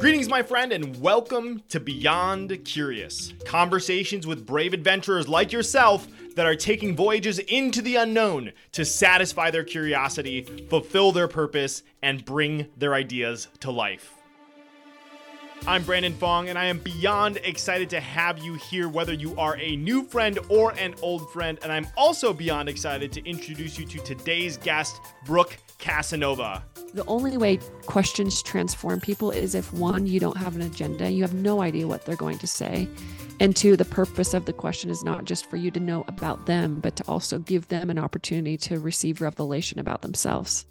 Greetings, my friend, and welcome to Beyond Curious. Conversations with brave adventurers like yourself that are taking voyages into the unknown to satisfy their curiosity, fulfill their purpose, and bring their ideas to life. I'm Brandon Fong, and I am beyond excited to have you here, whether you are a new friend or an old friend. And I'm also beyond excited to introduce you to today's guest, Brooke Casanovas. The only way questions transform people is if one, you don't have an agenda, you have no idea what they're going to say. And two, the purpose of the question is not just for you to know about them, but to also give them an opportunity to receive revelation about themselves.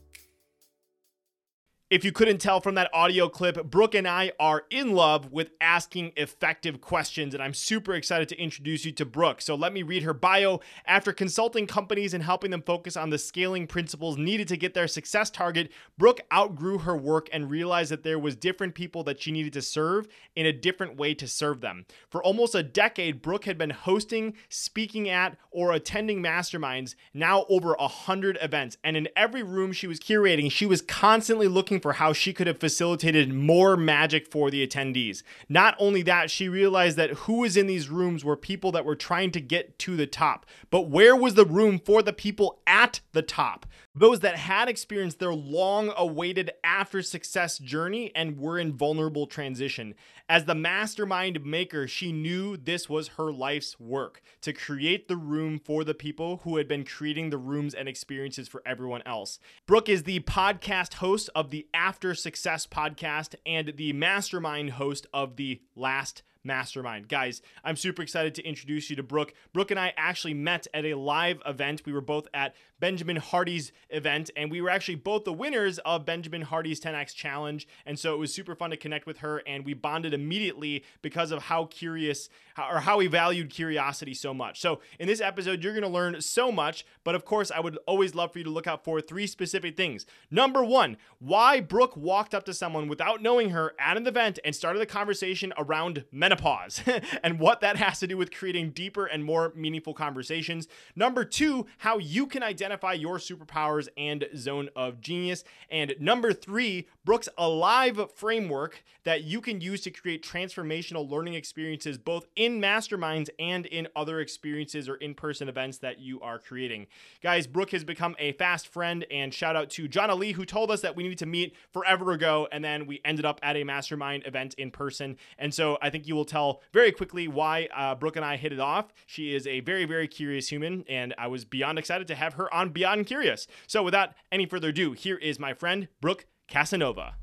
If you couldn't tell from that audio clip, Brooke and I are in love with asking effective questions, and I'm super excited to introduce you to Brooke. So let me read her bio. After consulting companies and helping them focus on the scaling principles needed to get their success target, Brooke outgrew her work and realized that there was different people that she needed to serve in a different way to serve them. For almost a decade, Brooke had been hosting, speaking at, or attending masterminds, now over a hundred events. And in every room she was curating, she was constantly looking for how she could have facilitated more magic for the attendees. Not only that, she realized that who was in these rooms were people that were trying to get to the top. But where was the room for the people at the top? Those that had experienced their long awaited after success journey and were in vulnerable transition. As the mastermind maker, she knew this was her life's work to create the room for the people who had been creating the rooms and experiences for everyone else. Brooke is the podcast host of the After Success podcast and the mastermind host of the Last Mastermind. Guys, I'm super excited to introduce you to Brooke. Brooke and I actually met at a live event. We were both at Benjamin Hardy's event, and we were actually both the winners of Benjamin Hardy's 10X Challenge. And so it was super fun to connect with her, and we bonded immediately because of how curious or how we valued curiosity so much. So in this episode, you're going to learn so much, but of course, I would always love for you to look out for three specific things. Number one, why Brooke walked up to someone without knowing her at an event and started a conversation around menopause and what that has to do with creating deeper and more meaningful conversations. Number two, how you can identify your superpowers and zone of genius. And number three, Brooke's Alive framework that you can use to create transformational learning experiences both in masterminds and in other experiences or in person events that you are creating. Guys, Brooke has become a fast friend, and shout out to John Ali, who told us that we needed to meet forever ago, and then we ended up at a mastermind event in person. And so I think you will tell very quickly why uh, Brooke and I hit it off. She is a very, very curious human, and I was beyond excited to have her on Beyond Curious. So without any further ado, here is my friend, Brooke Casanovas.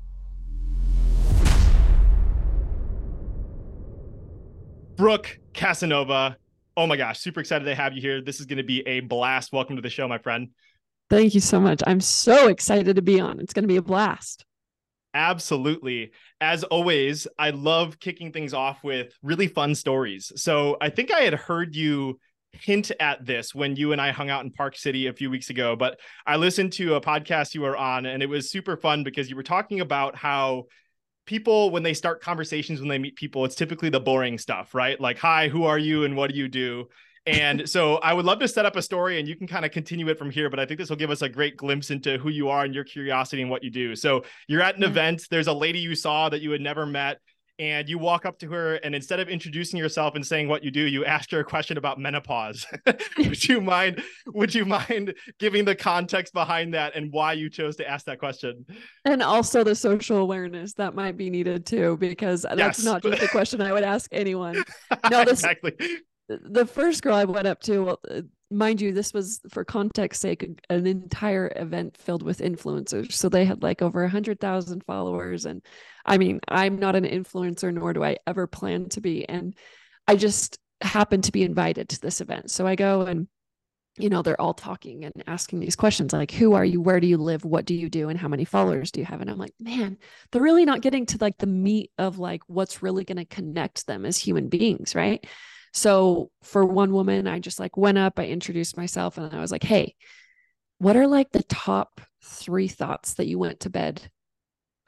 Brooke Casanovas. Oh my gosh, super excited to have you here. This is going to be a blast. Welcome to the show, my friend. Thank you so much. I'm so excited to be on. It's going to be a blast. Absolutely. As always, I love kicking things off with really fun stories. So I think I had heard you hint at this when you and I hung out in Park City a few weeks ago, but I listened to a podcast you were on and it was super fun because you were talking about how people when they start conversations when they meet people it's typically the boring stuff right like hi who are you and what do you do and so I would love to set up a story and you can kind of continue it from here. But I think this will give us a great glimpse into who you are and your curiosity and what you do. So you're at an event, there's a lady you saw that you had never met and you walk up to her and instead of introducing yourself and saying what you do you ask her a question about menopause. Would you mind would you mind giving the context behind that and why you chose to ask that question? And also the social awareness that might be needed too because that's not just a question i would ask anyone. No this, exactly. The first girl i went up to well, mind you, this was for context sake, an entire event filled with influencers. So they had like over a hundred thousand followers. And I mean, I'm not an influencer, nor do I ever plan to be. And I just happened to be invited to this event. So I go and you know, they're all talking and asking these questions like, who are you? Where do you live? What do you do? And how many followers do you have? And I'm like, man, they're really not getting to like the meat of like what's really going to connect them as human beings. Right. So for one woman, I just like went up, I introduced myself, and I was like, hey, what are like the top three thoughts that you went to bed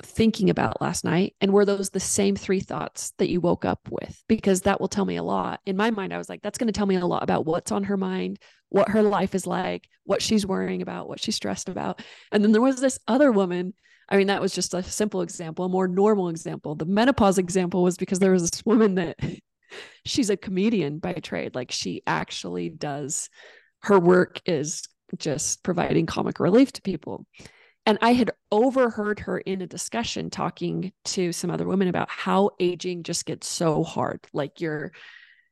thinking about last night? And were those the same three thoughts that you woke up with? Because that will tell me a lot. In my mind, I was like, that's going to tell me a lot about what's on her mind, what her life is like, what she's worrying about, what she's stressed about. And then there was this other woman I mean, that was just a simple example. A more normal example. The menopause example was because there was this woman that she's a comedian by trade. Like she actually does her work is just providing comic relief to people. And I had overheard her in a discussion talking to some other women about how aging just gets so hard. Like your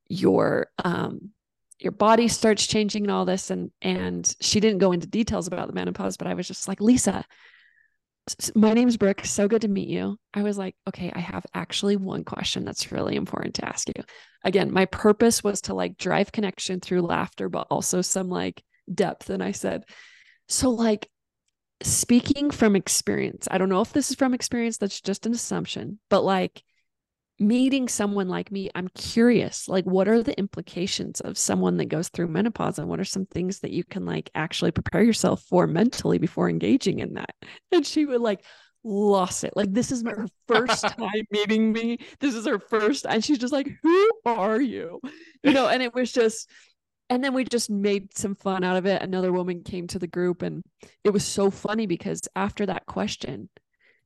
your um your body starts changing and all this and and she didn't go into details about the menopause but i was just like lisa my name's brooke. So good to meet you. I was like okay i have actually one question that's really important to ask you. Again my purpose was to like drive connection through laughter but also some like depth. And i said so like speaking from experience i don't know if this is from experience that's just an assumption but like meeting someone like me, I'm curious, like, what are the implications of someone that goes through menopause? And what are some things that you can like actually prepare yourself for mentally before engaging in that? And she would like, lost it. Like, this is her first time meeting me. This is her first. And she's just like, who are you? You know, and it was just, and then we just made some fun out of it. Another woman came to the group, and it was so funny because after that question,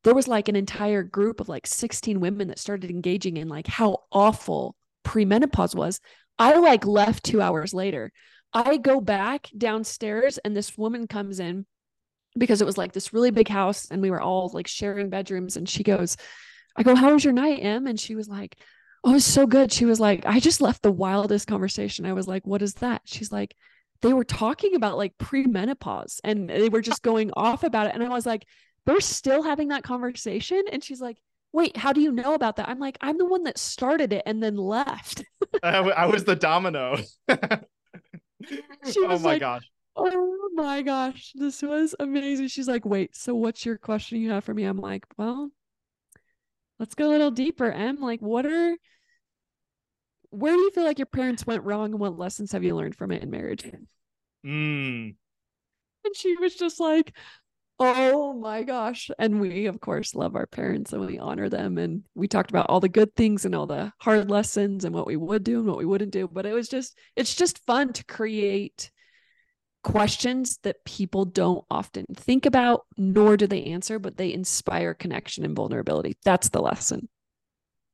there was like an entire group of like 16 women that started engaging in like how awful premenopause was. I like left two hours later. I go back downstairs and this woman comes in because it was like this really big house and we were all like sharing bedrooms. And she goes, I go, How was your night, Em? And she was like, Oh, it's so good. She was like, I just left the wildest conversation. I was like, What is that? She's like, They were talking about like premenopause and they were just going off about it. And I was like, they're still having that conversation. And she's like, wait, how do you know about that? I'm like, I'm the one that started it and then left. I, I was the domino. oh my like, gosh. Oh my gosh. This was amazing. She's like, wait, so what's your question you have for me? I'm like, well, let's go a little deeper. Em, like, what are where do you feel like your parents went wrong and what lessons have you learned from it in marriage? Mm. And she was just like, Oh my gosh. And we, of course, love our parents and we honor them. And we talked about all the good things and all the hard lessons and what we would do and what we wouldn't do. But it was just, it's just fun to create questions that people don't often think about, nor do they answer, but they inspire connection and vulnerability. That's the lesson.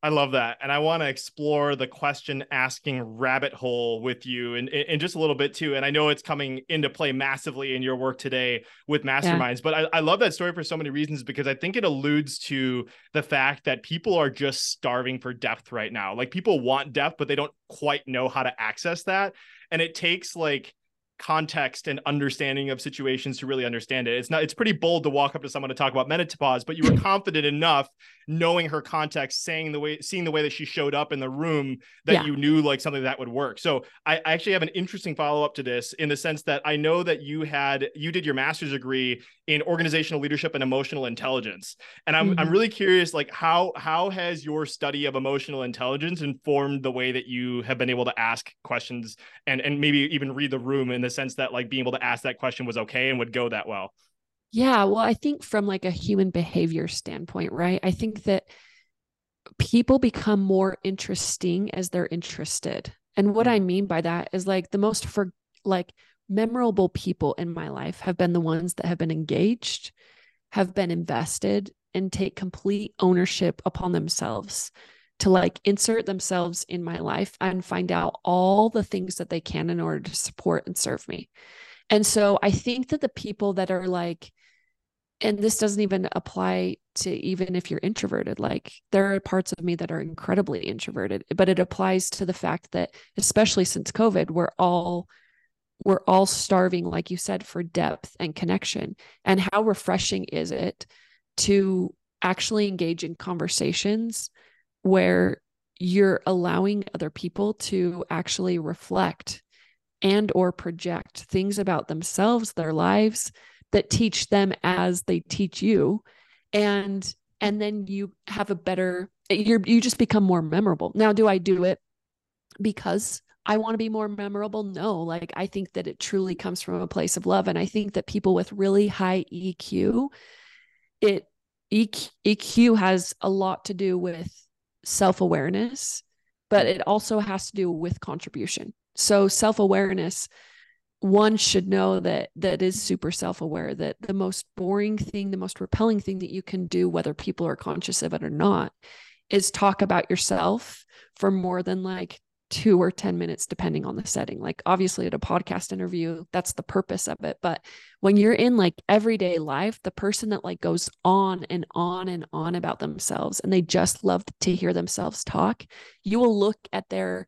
I love that. And I want to explore the question asking rabbit hole with you in, in, just a little bit too. And I know it's coming into play massively in your work today with masterminds, yeah. but I, I love that story for so many reasons because I think it alludes to the fact that people are just starving for depth right now. Like people want depth, but they don't quite know how to access that. And it takes like, context and understanding of situations to really understand it. It's not it's pretty bold to walk up to someone to talk about menopause, but you were confident enough knowing her context, saying the way seeing the way that she showed up in the room that yeah. you knew like something that would work. So I, I actually have an interesting follow-up to this in the sense that I know that you had you did your master's degree in organizational leadership and emotional intelligence. And I'm mm-hmm. I'm really curious like how how has your study of emotional intelligence informed the way that you have been able to ask questions and and maybe even read the room in the sense that like being able to ask that question was okay and would go that well? Yeah, well, I think from like a human behavior standpoint, right? I think that people become more interesting as they're interested. And what I mm. mean by that is like the most for like memorable people in my life have been the ones that have been engaged, have been invested, and take complete ownership upon themselves to like insert themselves in my life and find out all the things that they can in order to support and serve me. And so I think that the people that are like, and this doesn't even apply to even if you're introverted, like there are parts of me that are incredibly introverted, but it applies to the fact that, especially since COVID, we're all we're all starving like you said for depth and connection and how refreshing is it to actually engage in conversations where you're allowing other people to actually reflect and or project things about themselves their lives that teach them as they teach you. And and then you have a better you you just become more memorable. Now do i do it because i want to be more memorable? No like i think that it truly comes from a place of love. And i think that people with really high eq it EQ, EQ has a lot to do with self-awareness but it also has to do with contribution. So self-awareness one should know that that is super self-aware that the most boring thing the most repelling thing that you can do whether people are conscious of it or not is talk about yourself for more than like two or 10 minutes, depending on the setting. Like, obviously, at a podcast interview, that's the purpose of it. But when you're in like everyday life, the person that like goes on and on and on about themselves and they just love to hear themselves talk, you will look at their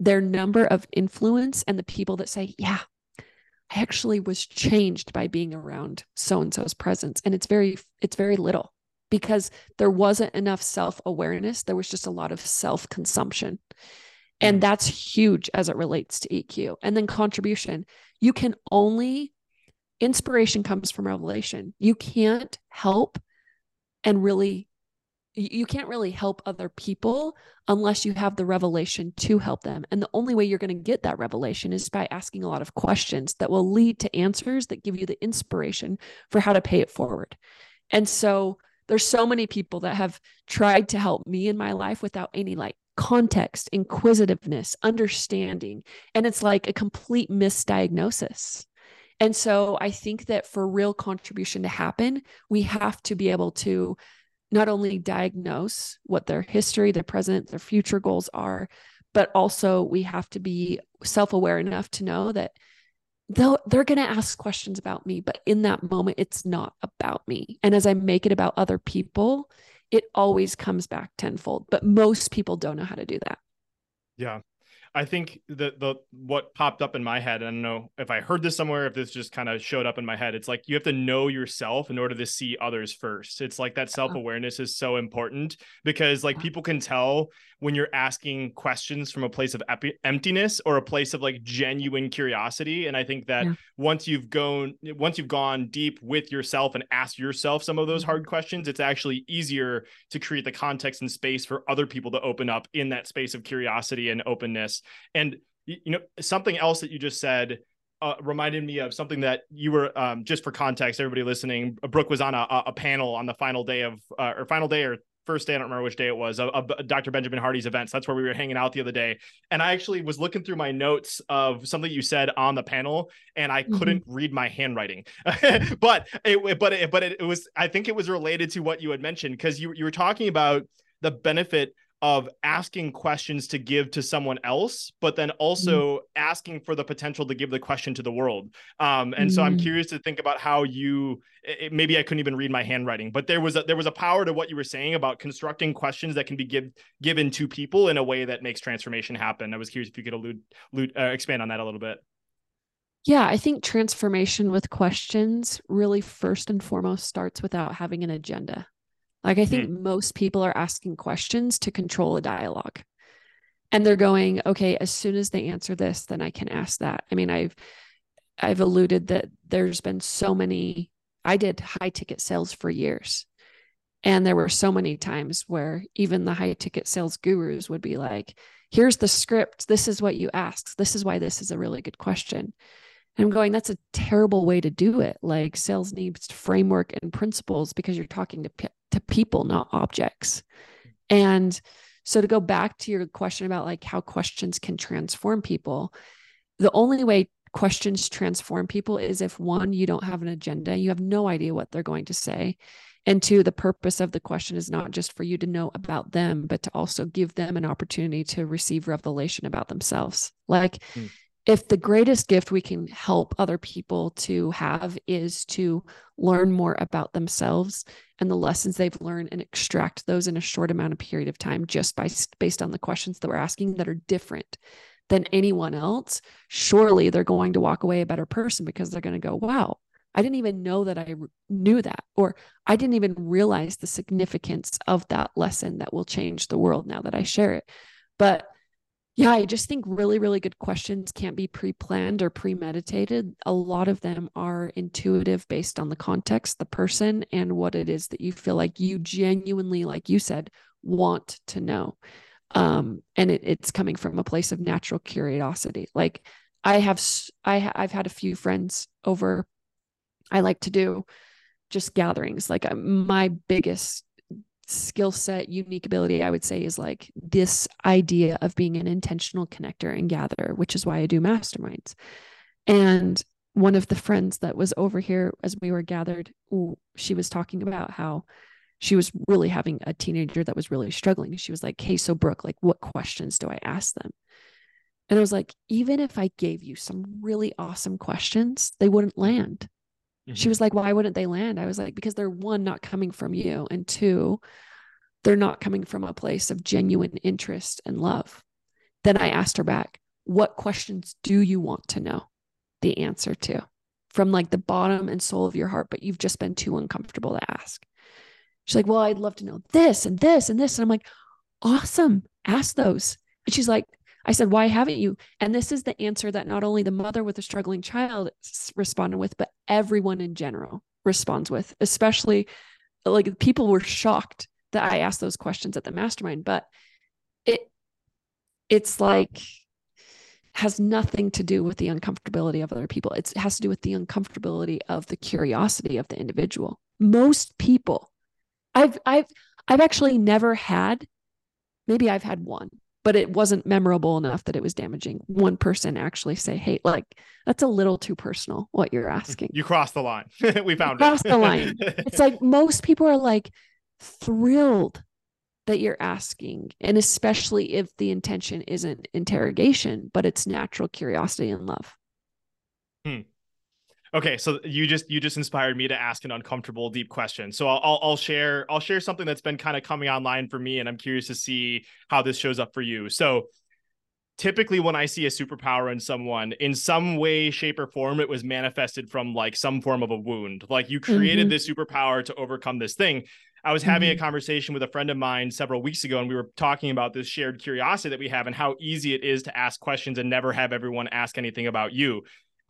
their number of influence and the people that say, Yeah, I actually was changed by being around so and so's presence. And it's very, it's very little because there wasn't enough self awareness. There was just a lot of self consumption. And that's huge as it relates to EQ. And then contribution. You can only, inspiration comes from revelation. You can't help and really, you can't really help other people unless you have the revelation to help them. And the only way you're going to get that revelation is by asking a lot of questions that will lead to answers that give you the inspiration for how to pay it forward. And so, there's so many people that have tried to help me in my life without any like context, inquisitiveness, understanding. And it's like a complete misdiagnosis. And so I think that for real contribution to happen, we have to be able to not only diagnose what their history, their present, their future goals are, but also we have to be self aware enough to know that they'll they're going to ask questions about me but in that moment it's not about me. And as i make it about other people it always comes back tenfold but most people don't know how to do that. Yeah I think the the what popped up in my head, I don't know if I heard this somewhere, if this just kind of showed up in my head. It's like you have to know yourself in order to see others first. It's like that self awareness is so important because like people can tell when you're asking questions from a place of epi- emptiness or a place of like genuine curiosity. And I think that yeah. once you've gone once you've gone deep with yourself and asked yourself some of those hard mm-hmm. questions, it's actually easier to create the context and space for other people to open up in that space of curiosity and openness and you know, something else that you just said uh, reminded me of something that you were um, just for context, everybody listening. Brooke was on a, a panel on the final day of uh, or final day or first day, I don't remember which day it was, of, of, Dr. Benjamin Hardy's events. That's where we were hanging out the other day. And I actually was looking through my notes of something you said on the panel, and I mm-hmm. couldn't read my handwriting. but it, but it, but it, it was, I think it was related to what you had mentioned because you you were talking about the benefit of asking questions to give to someone else, but then also mm. asking for the potential to give the question to the world. Um, and mm. so I'm mm. curious to think about how you it, maybe I couldn't even read my handwriting, but there was a, there was a power to what you were saying about constructing questions that can be give, given to people in a way that makes transformation happen. I was curious if you could allude, allude uh, expand on that a little bit. Yeah, I think transformation with questions really first and foremost starts without having an agenda. Like I think mm. most people are asking questions to control a dialogue. And they're going, okay, as soon as they answer this, then I can ask that. I mean, I've I've alluded that there's been so many I did high ticket sales for years. And there were so many times where even the high ticket sales gurus would be like, here's the script. This is what you ask. This is why this is a really good question. And I'm going, that's a terrible way to do it. Like sales needs framework and principles because you're talking to, to people, not objects. And so to go back to your question about like how questions can transform people, the only way questions transform people is if one, you don't have an agenda, you have no idea what they're going to say. And two, the purpose of the question is not just for you to know about them, but to also give them an opportunity to receive revelation about themselves. Like, mm if the greatest gift we can help other people to have is to learn more about themselves and the lessons they've learned and extract those in a short amount of period of time just by based on the questions that we're asking that are different than anyone else surely they're going to walk away a better person because they're going to go wow i didn't even know that i knew that or i didn't even realize the significance of that lesson that will change the world now that i share it. But yeah, I just think really, really good questions can't be pre planned or premeditated. A lot of them are intuitive based on the context, the person, and what it is that you feel like you genuinely, like you said, want to know. Um, and it, it's coming from a place of natural curiosity. Like I have, I, I've had a few friends over. I like to do just gatherings. Like uh, my biggest skill set, unique ability, I would say, is like this idea of being an intentional connector and gatherer, which is why I do masterminds. And one of the friends that was over here as we were gathered, she was talking about how she was really having a teenager that was really struggling. She was like, Hey, so Brooke, like, what questions do I ask them? And I was like, even if I gave you some really awesome questions, they wouldn't land. Mm-hmm. She was like, why wouldn't they land? I was like, because they're one, not coming from you. And two, they're not coming from a place of genuine interest and love. Then I asked her back, what questions do you want to know the answer to from like the bottom and soul of your heart, but you've just been too uncomfortable to ask? She's like, well, I'd love to know this and this and this. And I'm like, awesome. Ask those. And she's like, I said, Why haven't you? And this is the answer that not only the mother with a struggling child responded with, but everyone in general responds with, especially like people were shocked that I asked those questions at the mastermind. But it, it's like, has nothing to do with the uncomfortability of other people. It's, it has to do with the uncomfortability of the curiosity of the individual. Most people, I've, I've, I've actually never had, maybe I've had one but it wasn't memorable enough that it was damaging. One person actually say, "Hey, like that's a little too personal what you're asking." You crossed the line. we found you crossed the line. It's like most people are like thrilled that you're asking, and especially if the intention isn't interrogation, but it's natural curiosity and love. Hmm. Okay, so you just you just inspired me to ask an uncomfortable, deep question. So I'll I'll share I'll share something that's been kind of coming online for me, and I'm curious to see how this shows up for you. So typically when I see a superpower in someone, in some way, shape, or form, it was manifested from like some form of a wound. Like you created mm-hmm. this superpower to overcome this thing. I was having mm-hmm. a conversation with a friend of mine several weeks ago, and we were talking about this shared curiosity that we have and how easy it is to ask questions and never have everyone ask anything about you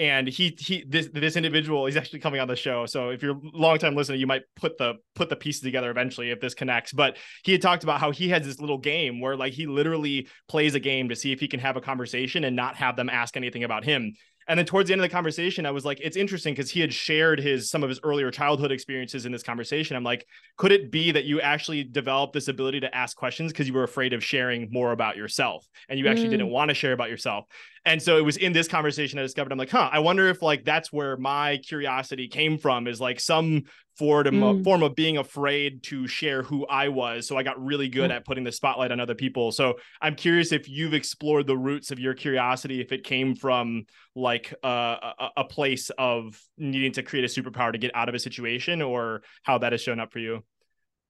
and he he this this individual he's actually coming on the show. So if you're a long time listener you might put the put the pieces together eventually if this connects. But he had talked about how he has this little game where like he literally plays a game to see if he can have a conversation and not have them ask anything about him and then towards the end of the conversation, I was like, it's interesting because he had shared his some of his earlier childhood experiences in this conversation. I'm like, could it be that you actually developed this ability to ask questions because you were afraid of sharing more about yourself and you actually mm. didn't want to share about yourself? And so it was in this conversation I discovered, I'm like, huh, I wonder if like that's where my curiosity came from is like some form, mm. form of being afraid to share who I was. So I got really good mm. at putting the spotlight on other people. So I'm curious if you've explored the roots of your curiosity, if it came from like uh, a, a place of needing to create a superpower to get out of a situation or how that has shown up for you.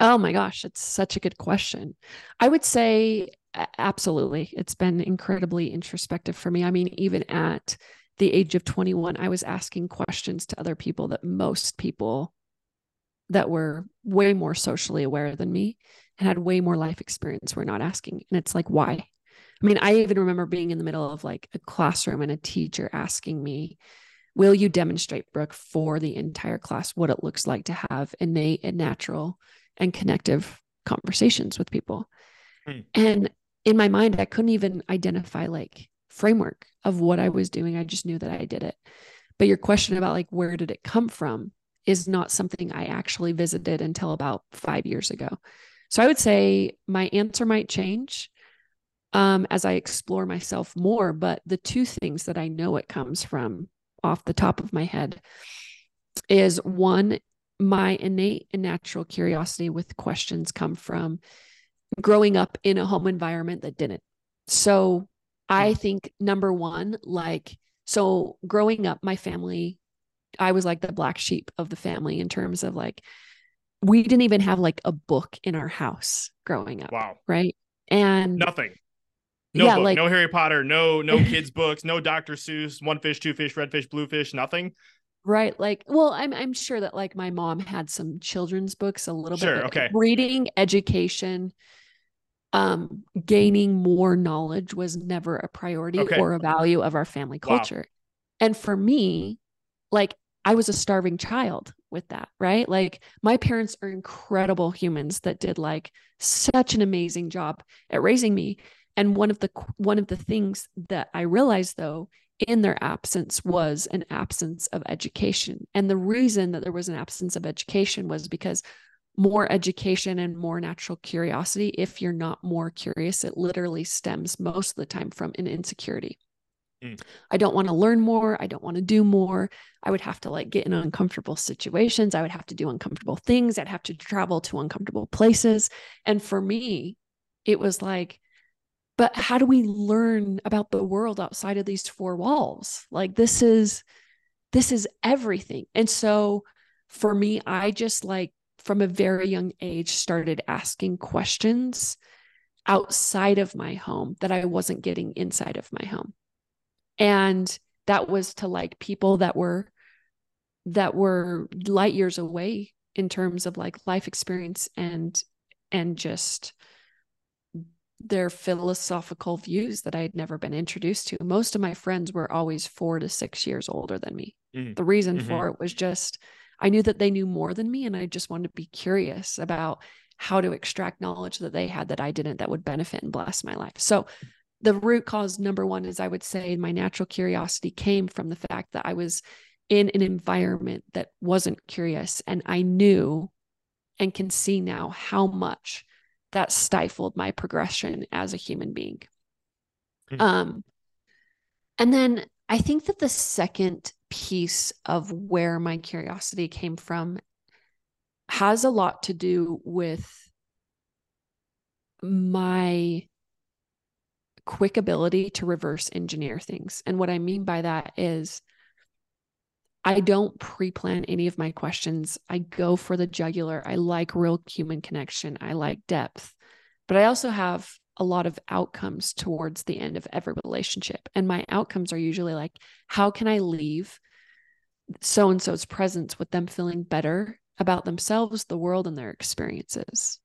Oh my gosh, it's such a good question. I would say absolutely. It's been incredibly introspective for me. I mean, even at the age of 21, I was asking questions to other people that most people that were way more socially aware than me and had way more life experience were not asking. And it's like, why? I mean, I even remember being in the middle of like a classroom and a teacher asking me, Will you demonstrate, Brooke, for the entire class what it looks like to have innate and natural and connective conversations with people? Mm. And in my mind, I couldn't even identify like framework of what I was doing. I just knew that I did it. But your question about like where did it come from is not something I actually visited until about five years ago. So I would say my answer might change um, as I explore myself more. But the two things that I know it comes from off the top of my head is one, my innate and natural curiosity with questions come from growing up in a home environment that didn't. So I hmm. think number one, like, so growing up, my family, I was like the black sheep of the family in terms of like, we didn't even have like a book in our house growing up. Wow. Right. And nothing. No yeah, book, like, no Harry Potter, no no kids books, no Dr. Seuss, one fish, two fish, red fish, blue fish, nothing. Right. Like, well, I'm I'm sure that like my mom had some children's books a little sure, bit. Okay. Reading, education, um, gaining more knowledge was never a priority okay. or a value of our family culture. Wow. And for me, like I was a starving child with that, right? Like my parents are incredible humans that did like such an amazing job at raising me. And one of the one of the things that I realized though in their absence was an absence of education. And the reason that there was an absence of education was because more education and more natural curiosity, if you're not more curious, it literally stems most of the time from an insecurity. Mm. I don't want to learn more. I don't want to do more. I would have to like get in uncomfortable situations. I would have to do uncomfortable things. I'd have to travel to uncomfortable places. And for me, it was like, but how do we learn about the world outside of these four walls? Like this is this is everything. And so for me, I just like from a very young age started asking questions outside of my home that I wasn't getting inside of my home. And that was to like people that were that were light years away in terms of like life experience and and just their philosophical views that I had never been introduced to. Most of my friends were always four to six years older than me. Mm-hmm. The reason mm-hmm. for it was just I knew that they knew more than me, and I just wanted to be curious about how to extract knowledge that they had that I didn't that would benefit and bless my life. So the root cause number one is I would say my natural curiosity came from the fact that I was in an environment that wasn't curious and I knew and can see now how much that stifled my progression as a human being. Mm-hmm. Um and then I think that the second piece of where my curiosity came from has a lot to do with my quick ability to reverse engineer things. And what I mean by that is I don't pre plan any of my questions. I go for the jugular. I like real human connection. I like depth. But I also have a lot of outcomes towards the end of every relationship. And my outcomes are usually like, how can I leave so and so's presence with them feeling better about themselves, the world, and their experiences?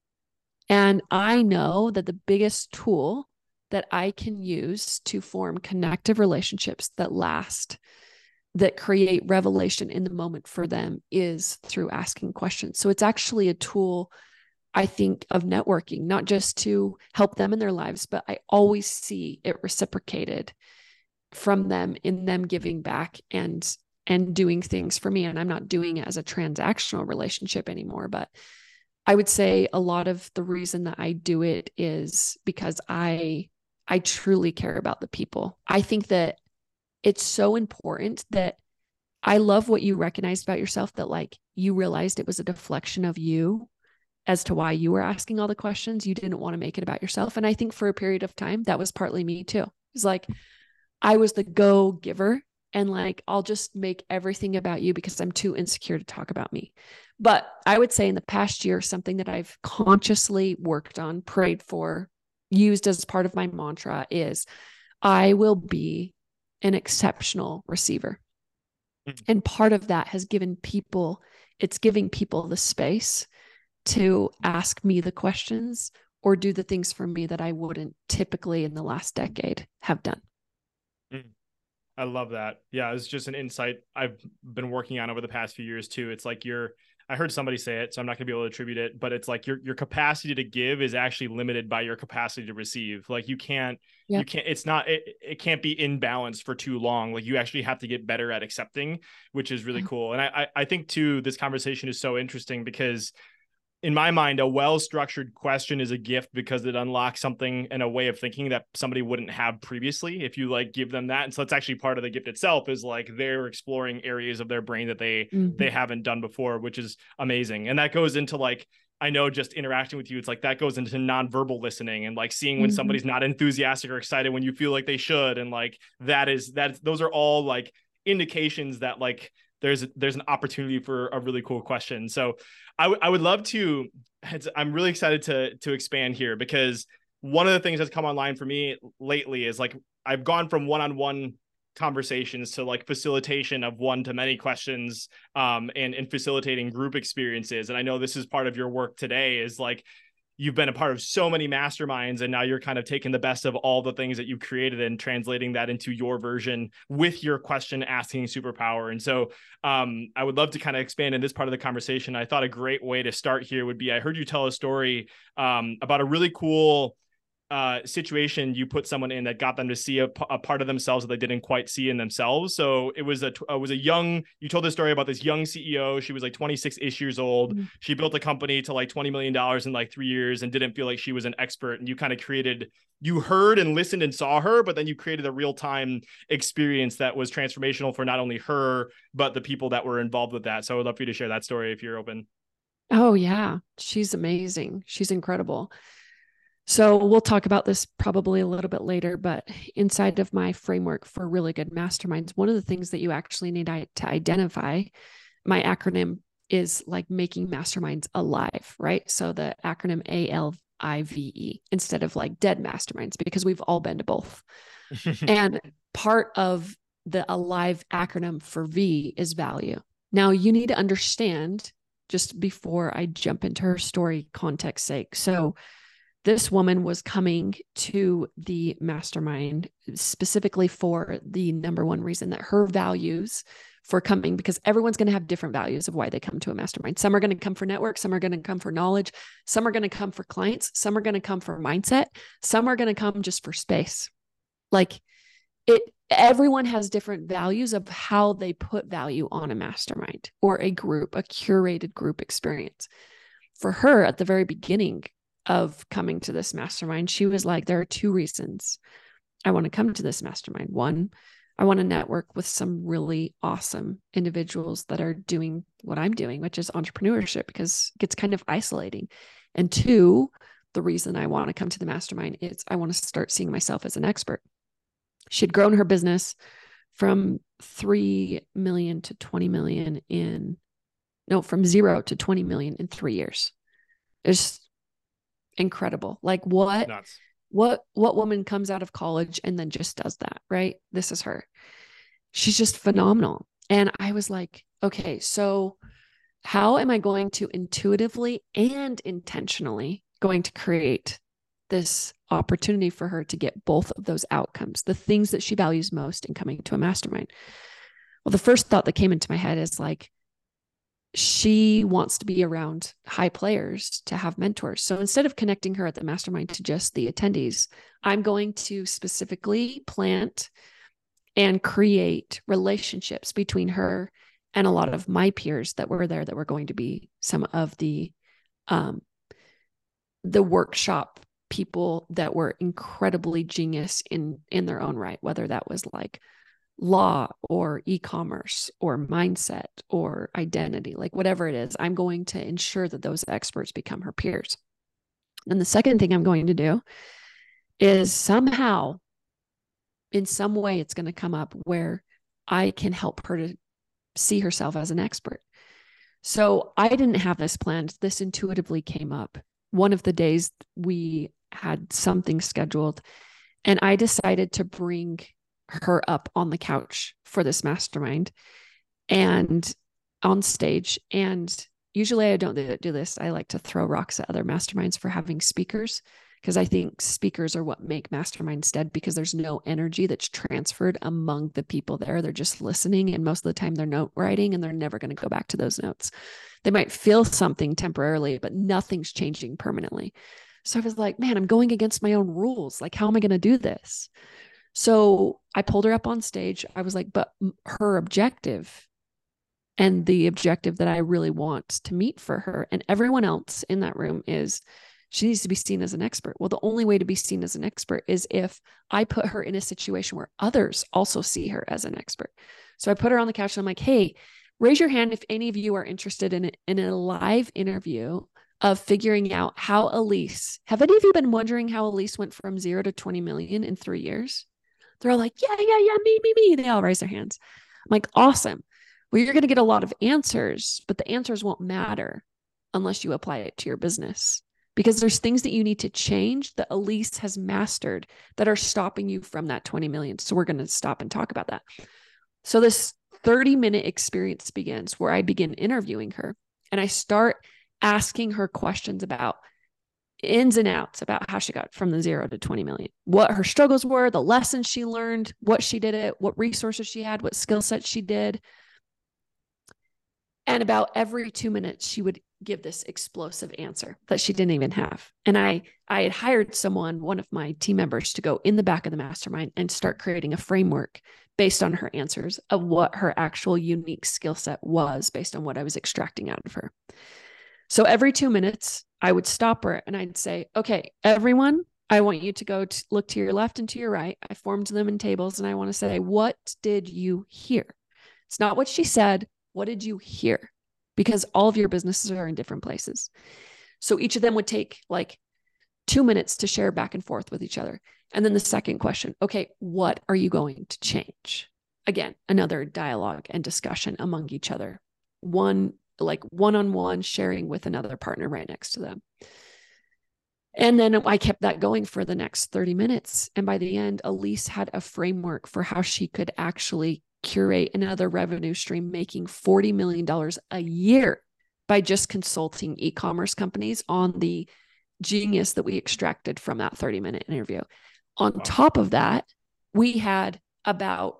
And I know that the biggest tool that I can use to form connective relationships that last, that create revelation in the moment for them is through asking questions. So it's actually a tool, I think, of networking, not just to help them in their lives, but I always see it reciprocated from them in them giving back and and doing things for me and i'm not doing it as a transactional relationship anymore but i would say a lot of the reason that i do it is because i I truly care about the people. I think that it's so important that I love what you recognized about yourself that like you realized it was a deflection of you as to why you were asking all the questions. You didn't want to make it about yourself. And I think for a period of time, that was partly me too. It's like I was the go giver and like I'll just make everything about you because I'm too insecure to talk about me. But I would say in the past year, something that I've consciously worked on, prayed for, used as part of my mantra is I will be an exceptional receiver. Mm-hmm. And part of that has given people, it's giving people the space to ask me the questions or do the things for me that I wouldn't typically in the last decade have done. Mm. I love that. Yeah, it's just an insight I've been working on over the past few years too. It's like you're I heard somebody say it, so I'm not going to be able to attribute it, but it's like your your capacity to give is actually limited by your capacity to receive. Like you can't you can't it's not it, it can't be in balance for too long. Like you actually have to get better at accepting, which is really cool. And I I think too this conversation is so interesting because in my mind, a well structured question is a gift because it unlocks something and a way of thinking that somebody wouldn't have previously if you like give them that. And so that's actually part of the gift itself is like they're exploring areas of their brain that they mm-hmm. they haven't done before, which is amazing. And that goes into like I know just interacting with you, it's like that goes into nonverbal listening and like seeing when mm-hmm. somebody's not enthusiastic or excited when you feel like they should. And like that is that those are all like indications that like there's there's an opportunity for a really cool question. So I, w- I would love to. I'm really excited to to expand here because one of the things that's come online for me lately is like I've gone from one on one conversations to like facilitation of one to many questions um and and facilitating group experiences and i know this is part of your work today is like you've been a part of so many masterminds and now you're kind of taking the best of all the things that you've created and translating that into your version with your question asking superpower. And so um, i would love to kind of expand in this part of the conversation. I thought a great way to start here would be i heard you tell a story um, about a really cool uh, situation you put someone in that got them to see a, a, part of themselves that they didn't quite see in themselves. So it was a it was a young. You told the story about this young CEO. She was like 26 ish years old. Mm-hmm. She built a company to like 20 million dollars in like three years and didn't feel like she was an expert. And you kind of created. You heard and listened and saw her, but then you created a real time experience that was transformational for not only her but the people that were involved with that. So I would love for you to share that story if you're open. Oh yeah, she's amazing. She's incredible. So we'll talk about this probably a little bit later, but inside of my framework for really good masterminds, one of the things that you actually need to identify, my acronym is like making masterminds alive, right? So the acronym A L I V E instead of like dead masterminds, because we've all been to both. and part of the alive acronym for V is value. Now you need to understand just before I jump into her story context sake. So this woman was coming to the mastermind specifically for the number one reason that her values for coming because everyone's going to have different values of why they come to a mastermind. Some are going to come for network, some are going to come for knowledge, some are going to come for clients, some are going to come for mindset, some are going to come just for space. Like it everyone has different values of how they put value on a mastermind or a group, a curated group experience. For her at the very beginning, of coming to this mastermind, she was like, There are two reasons I want to come to this mastermind. One, I want to network with some really awesome individuals that are doing what I'm doing, which is entrepreneurship, because it gets kind of isolating. And two, the reason I want to come to the mastermind is I want to start seeing myself as an expert. She had grown her business from 3 million to 20 million in no, from zero to 20 million in three years. It's incredible. Like what Nuts. what what woman comes out of college and then just does that, right? This is her. She's just phenomenal. And I was like, okay, so how am I going to intuitively and intentionally going to create this opportunity for her to get both of those outcomes, the things that she values most in coming to a mastermind? Well, the first thought that came into my head is like, she wants to be around high players to have mentors. So instead of connecting her at the mastermind to just the attendees, I'm going to specifically plant and create relationships between her and a lot of my peers that were there that were going to be some of the um the workshop people that were incredibly genius in in their own right whether that was like law or e-commerce or mindset or identity like whatever it is i'm going to ensure that those experts become her peers. And the second thing i'm going to do is somehow in some way it's going to come up where i can help her to see herself as an expert. So i didn't have this planned. This intuitively came up one of the days we had something scheduled and i decided to bring her up on the couch for this mastermind and on stage. And usually I don't do this. I like to throw rocks at other masterminds for having speakers because I think speakers are what make masterminds dead because there's no energy that's transferred among the people there. They're just listening. And most of the time they're note writing and they're never going to go back to those notes. They might feel something temporarily, but nothing's changing permanently. So I was like, man, I'm going against my own rules. Like, how am I going to do this? So I pulled her up on stage. I was like, but her objective and the objective that I really want to meet for her and everyone else in that room is she needs to be seen as an expert. Well, the only way to be seen as an expert is if I put her in a situation where others also see her as an expert. So I put her on the couch and I'm like, hey, raise your hand if any of you are interested in, in a live interview of figuring out how Elise, have any of you been wondering how Elise went from zero to 20 million in three years? They're all like, yeah, yeah, yeah, me, me, me. They all raise their hands. I'm like, awesome. Well, you're going to get a lot of answers, but the answers won't matter unless you apply it to your business because there's things that you need to change that Elise has mastered that are stopping you from that 20 million. So we're going to stop and talk about that. So this 30 minute experience begins where I begin interviewing her and I start asking her questions about ins and outs about how she got from the zero to 20 million, what her struggles were, the lessons she learned, what she did it, what resources she had, what skill sets she did. And about every two minutes, she would give this explosive answer that she didn't even have. And I I had hired someone, one of my team members, to go in the back of the mastermind and start creating a framework based on her answers of what her actual unique skill set was based on what I was extracting out of her. So every two minutes, I would stop her and I'd say, okay, everyone, I want you to go to look to your left and to your right. I formed them in tables and I want to say, what did you hear? It's not what she said. What did you hear? Because all of your businesses are in different places. So each of them would take like two minutes to share back and forth with each other. And then the second question okay, what are you going to change? Again, another dialogue and discussion among each other. One, like one on one sharing with another partner right next to them. And then I kept that going for the next 30 minutes. And by the end, Elise had a framework for how she could actually curate another revenue stream, making $40 million a year by just consulting e commerce companies on the genius that we extracted from that 30 minute interview. On top of that, we had about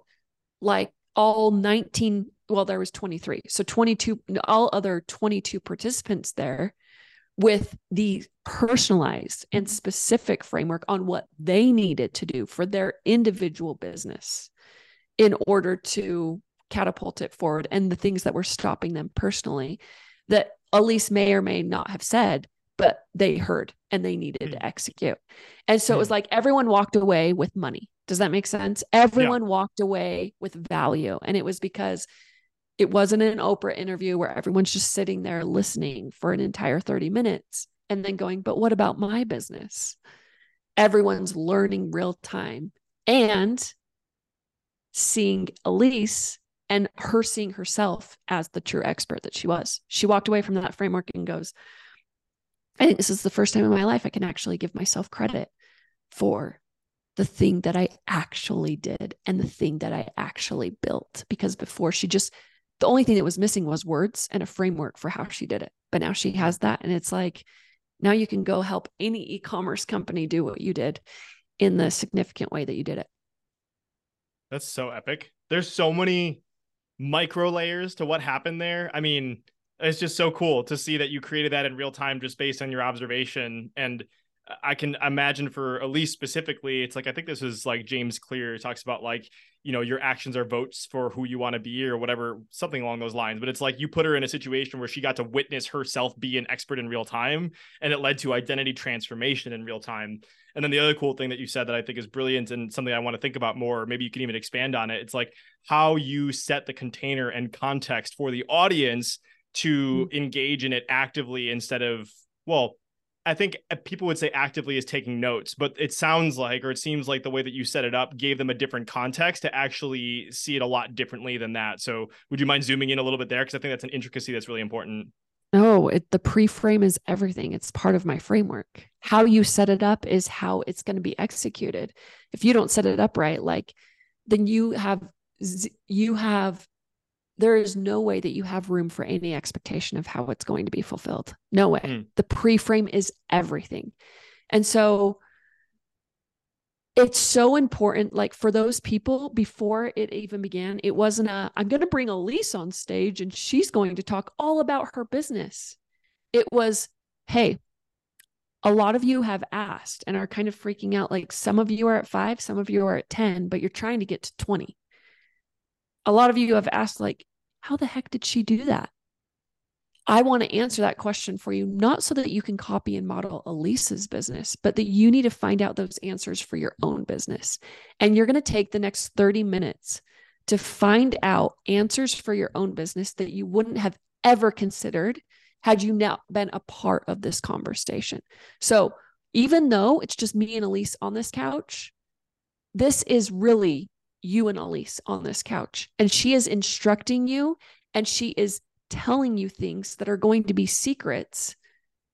like all 19, well, there was 23. So 22, all other 22 participants there with the personalized and specific framework on what they needed to do for their individual business in order to catapult it forward and the things that were stopping them personally that Elise may or may not have said but they heard and they needed mm. to execute. And so mm. it was like everyone walked away with money. Does that make sense? Everyone yeah. walked away with value. And it was because it wasn't an Oprah interview where everyone's just sitting there listening for an entire 30 minutes and then going, but what about my business? Everyone's learning real time and seeing Elise and her seeing herself as the true expert that she was. She walked away from that framework and goes, I think this is the first time in my life I can actually give myself credit for the thing that I actually did and the thing that I actually built. Because before she just, the only thing that was missing was words and a framework for how she did it. But now she has that. And it's like, now you can go help any e commerce company do what you did in the significant way that you did it. That's so epic. There's so many micro layers to what happened there. I mean, it's just so cool to see that you created that in real time just based on your observation and I can imagine for Elise specifically, it's like I think this is like James Clear talks about like, you know, your actions are votes for who you want to be or whatever, something along those lines. But it's like you put her in a situation where she got to witness herself be an expert in real time and it led to identity transformation in real time. And then the other cool thing that you said that I think is brilliant and something I want to think about more, maybe you can even expand on it. It's like how you set the container and context for the audience to mm-hmm. engage in it actively instead of well i think uh, people would say actively is taking notes but it sounds like or it seems like the way that you set it up gave them a different context to actually see it a lot differently than that so would you mind zooming in a little bit there because i think that's an intricacy that's really important no, it, the pre-frame is everything. It's part of my framework. How you set it up is how it's going to be executed. If you don't set it up right, like then you have you have there is no way that you have room for any expectation of how it's going to be fulfilled. No way. Mm. The pre-frame is everything. And so it's so important like for those people before it even began it wasn't a i'm going to bring elise on stage and she's going to talk all about her business it was hey a lot of you have asked and are kind of freaking out like some of you are at 5 some of you are at 10 but you're trying to get to 20 a lot of you have asked like how the heck did she do that I want to answer that question for you, not so that you can copy and model Elise's business, but that you need to find out those answers for your own business. And you're going to take the next 30 minutes to find out answers for your own business that you wouldn't have ever considered had you not been a part of this conversation. So, even though it's just me and Elise on this couch, this is really you and Elise on this couch. And she is instructing you and she is telling you things that are going to be secrets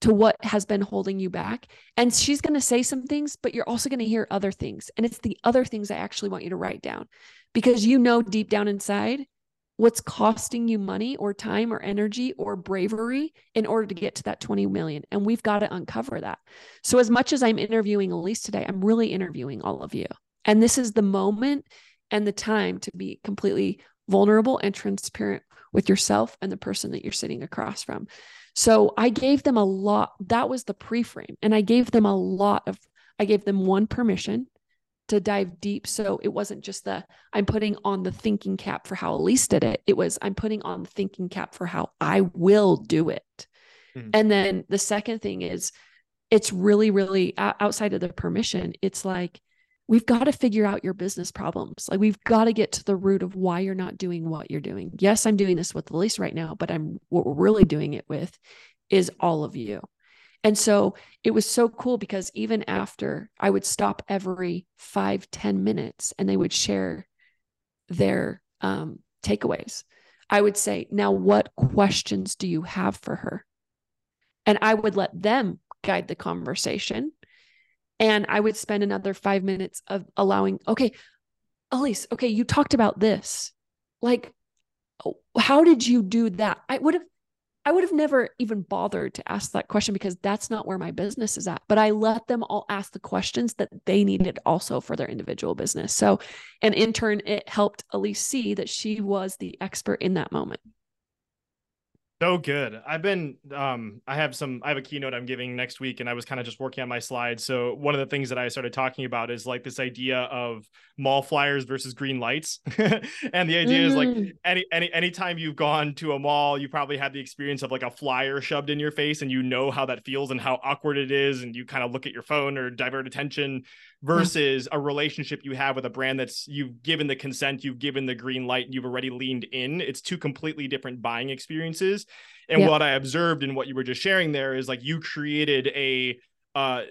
to what has been holding you back. And she's going to say some things, but you're also going to hear other things. And it's the other things I actually want you to write down because you know deep down inside what's costing you money or time or energy or bravery in order to get to that 20 million. And we've got to uncover that. So, as much as I'm interviewing Elise today, I'm really interviewing all of you. And this is the moment and the time to be completely vulnerable and transparent with yourself and the person that you're sitting across from. So I gave them a lot. That was the pre frame. And I gave them a lot of, I gave them one permission to dive deep. So it wasn't just the, I'm putting on the thinking cap for how Elise did it. It was, I'm putting on the thinking cap for how I will do it. Mm-hmm. And then the second thing is, it's really, really outside of the permission. It's like, we've got to figure out your business problems. Like we've got to get to the root of why you're not doing what you're doing. Yes, I'm doing this with Elise right now, but I'm what we're really doing it with is all of you. And so it was so cool because even after I would stop every five ten minutes and they would share their um, takeaways, I would say, Now, what questions do you have for her? And I would let them guide the conversation. And I would spend another five minutes of allowing, okay, Elise, okay, you talked about this. Like, oh, how did you do that? I would have I would have never even bothered to ask that question because that's not where my business is at. But I let them all ask the questions that they needed also for their individual business. So, and in turn, it helped Elise see that she was the expert in that moment. So good. I've been um I have some I have a keynote I'm giving next week and I was kind of just working on my slides. So one of the things that I started talking about is like this idea of mall flyers versus green lights. and the idea mm-hmm. is like mm-hmm. any any anytime you've gone to a mall, you probably had the experience of like a flyer shoved in your face and you know how that feels and how awkward it is and you kind of look at your phone or divert attention versus a relationship you have with a brand that's you've given the consent, you've given the green light, and you've already leaned in. It's two completely different buying experiences. And yep. what I observed in what you were just sharing there is like you created a uh,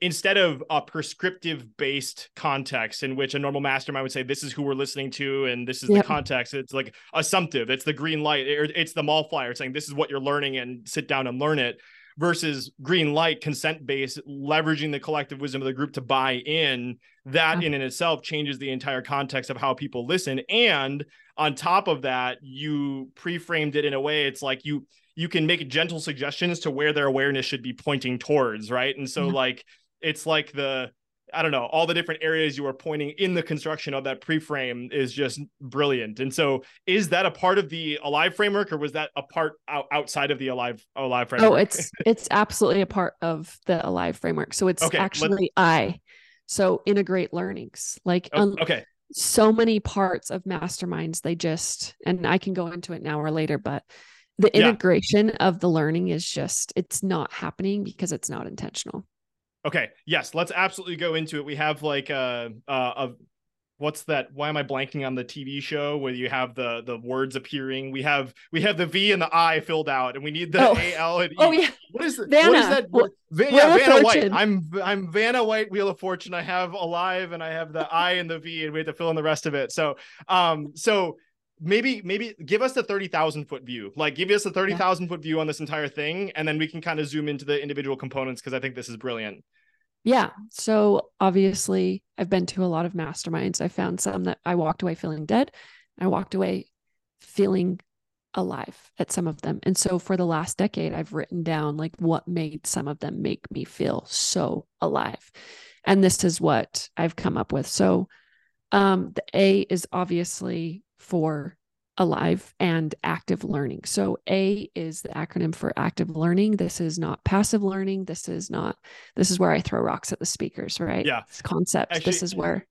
instead of a prescriptive based context in which a normal mastermind would say this is who we're listening to and this is yep. the context it's like assumptive it's the green light it's the mall flyer saying this is what you're learning and sit down and learn it versus green light consent based leveraging the collective wisdom of the group to buy in that mm-hmm. in and itself changes the entire context of how people listen. And on top of that you pre-framed it in a way it's like you you can make gentle suggestions to where their awareness should be pointing towards right? And so mm-hmm. like it's like the I don't know, all the different areas you are pointing in the construction of that pre-frame is just brilliant. And so is that a part of the alive framework or was that a part out, outside of the alive alive oh, framework? Oh, it's it's absolutely a part of the alive framework. So it's okay, actually I. So integrate learnings. Like oh, okay. So many parts of masterminds they just and I can go into it now or later but the integration yeah. of the learning is just it's not happening because it's not intentional. Okay. Yes, let's absolutely go into it. We have like a, uh, a, a what's that why am i blanking on the tv show where you have the the words appearing we have we have the v and the i filled out and we need the oh. al and e. oh yeah what is it what is that well, yeah, vanna white i'm i'm vanna white wheel of fortune i have alive and i have the i and the v and we have to fill in the rest of it so um so maybe maybe give us the 30,000 foot view like give us a 30,000 yeah. foot view on this entire thing and then we can kind of zoom into the individual components because i think this is brilliant yeah. So obviously, I've been to a lot of masterminds. I found some that I walked away feeling dead. I walked away feeling alive at some of them. And so for the last decade, I've written down like what made some of them make me feel so alive. And this is what I've come up with. So um, the A is obviously for alive and active learning. So A is the acronym for active learning. This is not passive learning. This is not this is where I throw rocks at the speakers, right? Yeah. It's concept. Actually, this is where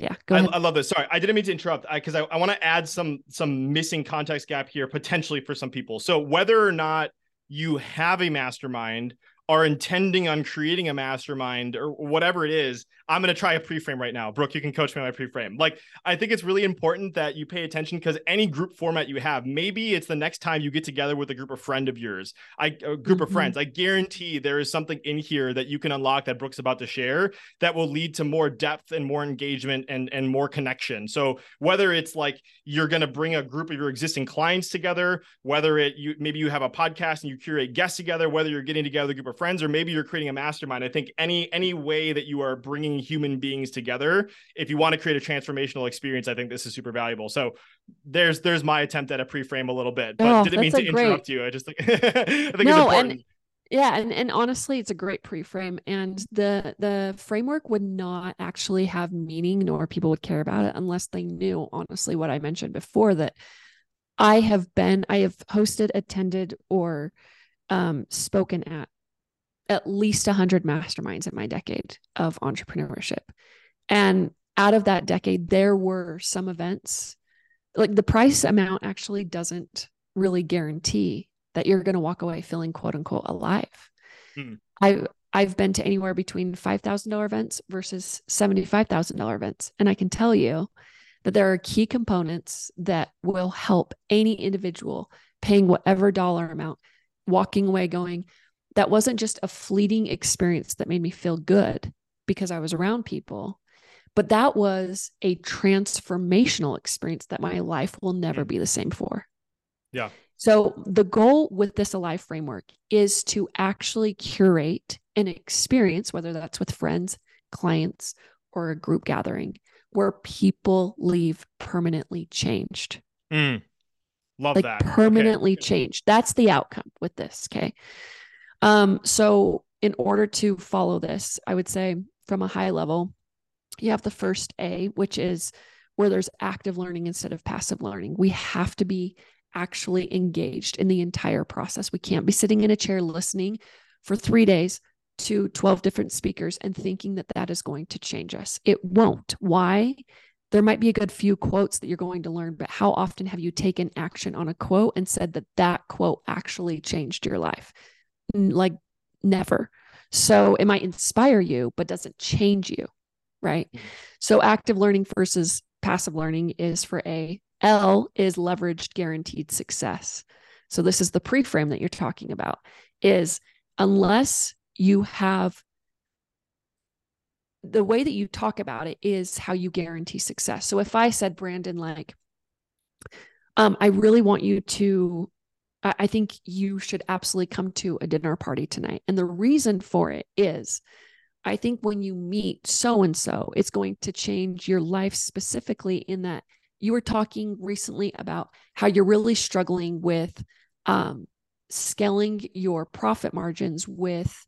yeah, go I, ahead. I love this. Sorry, I didn't mean to interrupt because I, I, I want to add some some missing context gap here potentially for some people. So whether or not you have a mastermind are intending on creating a mastermind or whatever it is, I'm going to try a pre-frame right now. Brooke, you can coach me on my pre-frame. Like, I think it's really important that you pay attention because any group format you have, maybe it's the next time you get together with a group of friend of yours, I, a group mm-hmm. of friends. I guarantee there is something in here that you can unlock that Brooke's about to share that will lead to more depth and more engagement and, and more connection. So whether it's like you're going to bring a group of your existing clients together, whether it you maybe you have a podcast and you curate guests together, whether you're getting together a group of friends or maybe you're creating a mastermind. I think any any way that you are bringing human beings together, if you want to create a transformational experience, I think this is super valuable. So there's there's my attempt at a pre-frame a little bit, but oh, didn't mean to great... interrupt you. I just think I think no, it's important. And- yeah and, and honestly it's a great pre-frame and the the framework would not actually have meaning nor people would care about it unless they knew honestly what i mentioned before that i have been i have hosted attended or um, spoken at at least 100 masterminds in my decade of entrepreneurship and out of that decade there were some events like the price amount actually doesn't really guarantee that you're going to walk away feeling quote unquote alive. Hmm. I I've been to anywhere between $5,000 events versus $75,000 events and I can tell you that there are key components that will help any individual paying whatever dollar amount walking away going that wasn't just a fleeting experience that made me feel good because I was around people but that was a transformational experience that my life will never be the same for. Yeah. So, the goal with this Alive framework is to actually curate an experience, whether that's with friends, clients, or a group gathering, where people leave permanently changed. Mm. Love like that. Permanently okay. changed. That's the outcome with this. Okay. Um, so, in order to follow this, I would say from a high level, you have the first A, which is where there's active learning instead of passive learning. We have to be actually engaged in the entire process. We can't be sitting in a chair listening for three days to 12 different speakers and thinking that that is going to change us. It won't. Why? There might be a good few quotes that you're going to learn, but how often have you taken action on a quote and said that that quote actually changed your life? Like never. So it might inspire you, but doesn't change you. Right. Mm-hmm. So active learning versus passive learning is for A L is leveraged guaranteed success. So this is the pre-frame that you're talking about is unless you have the way that you talk about it is how you guarantee success. So if I said Brandon like um I really want you to I think you should absolutely come to a dinner party tonight. And the reason for it is I think when you meet so and so, it's going to change your life specifically in that you were talking recently about how you're really struggling with um, scaling your profit margins with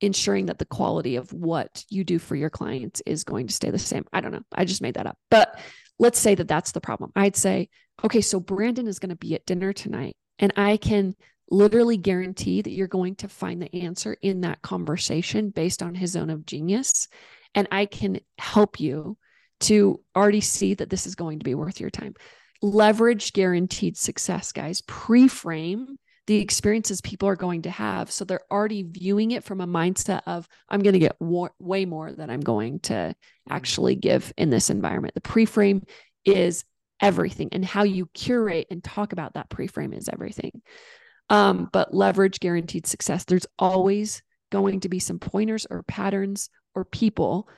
ensuring that the quality of what you do for your clients is going to stay the same. I don't know. I just made that up. But let's say that that's the problem. I'd say, okay, so Brandon is going to be at dinner tonight, and I can literally guarantee that you're going to find the answer in that conversation based on his zone of genius. And I can help you to already see that this is going to be worth your time. Leverage guaranteed success, guys. Pre frame the experiences people are going to have. So they're already viewing it from a mindset of, I'm going to get war- way more than I'm going to mm-hmm. actually give in this environment. The pre frame is everything, and how you curate and talk about that pre frame is everything. Um, but leverage guaranteed success. There's always going to be some pointers or patterns or people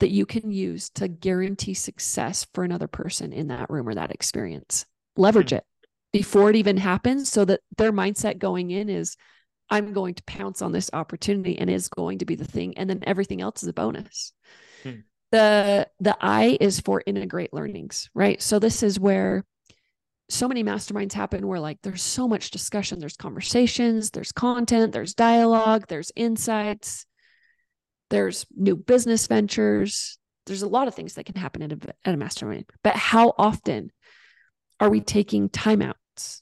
that you can use to guarantee success for another person in that room or that experience. Leverage mm-hmm. it before it even happens so that their mindset going in is I'm going to pounce on this opportunity and is going to be the thing and then everything else is a bonus. Hmm. The the I is for integrate learnings, right? So this is where so many masterminds happen where like there's so much discussion, there's conversations, there's content, there's dialogue, there's insights, there's new business ventures. There's a lot of things that can happen at a, at a mastermind. But how often are we taking timeouts,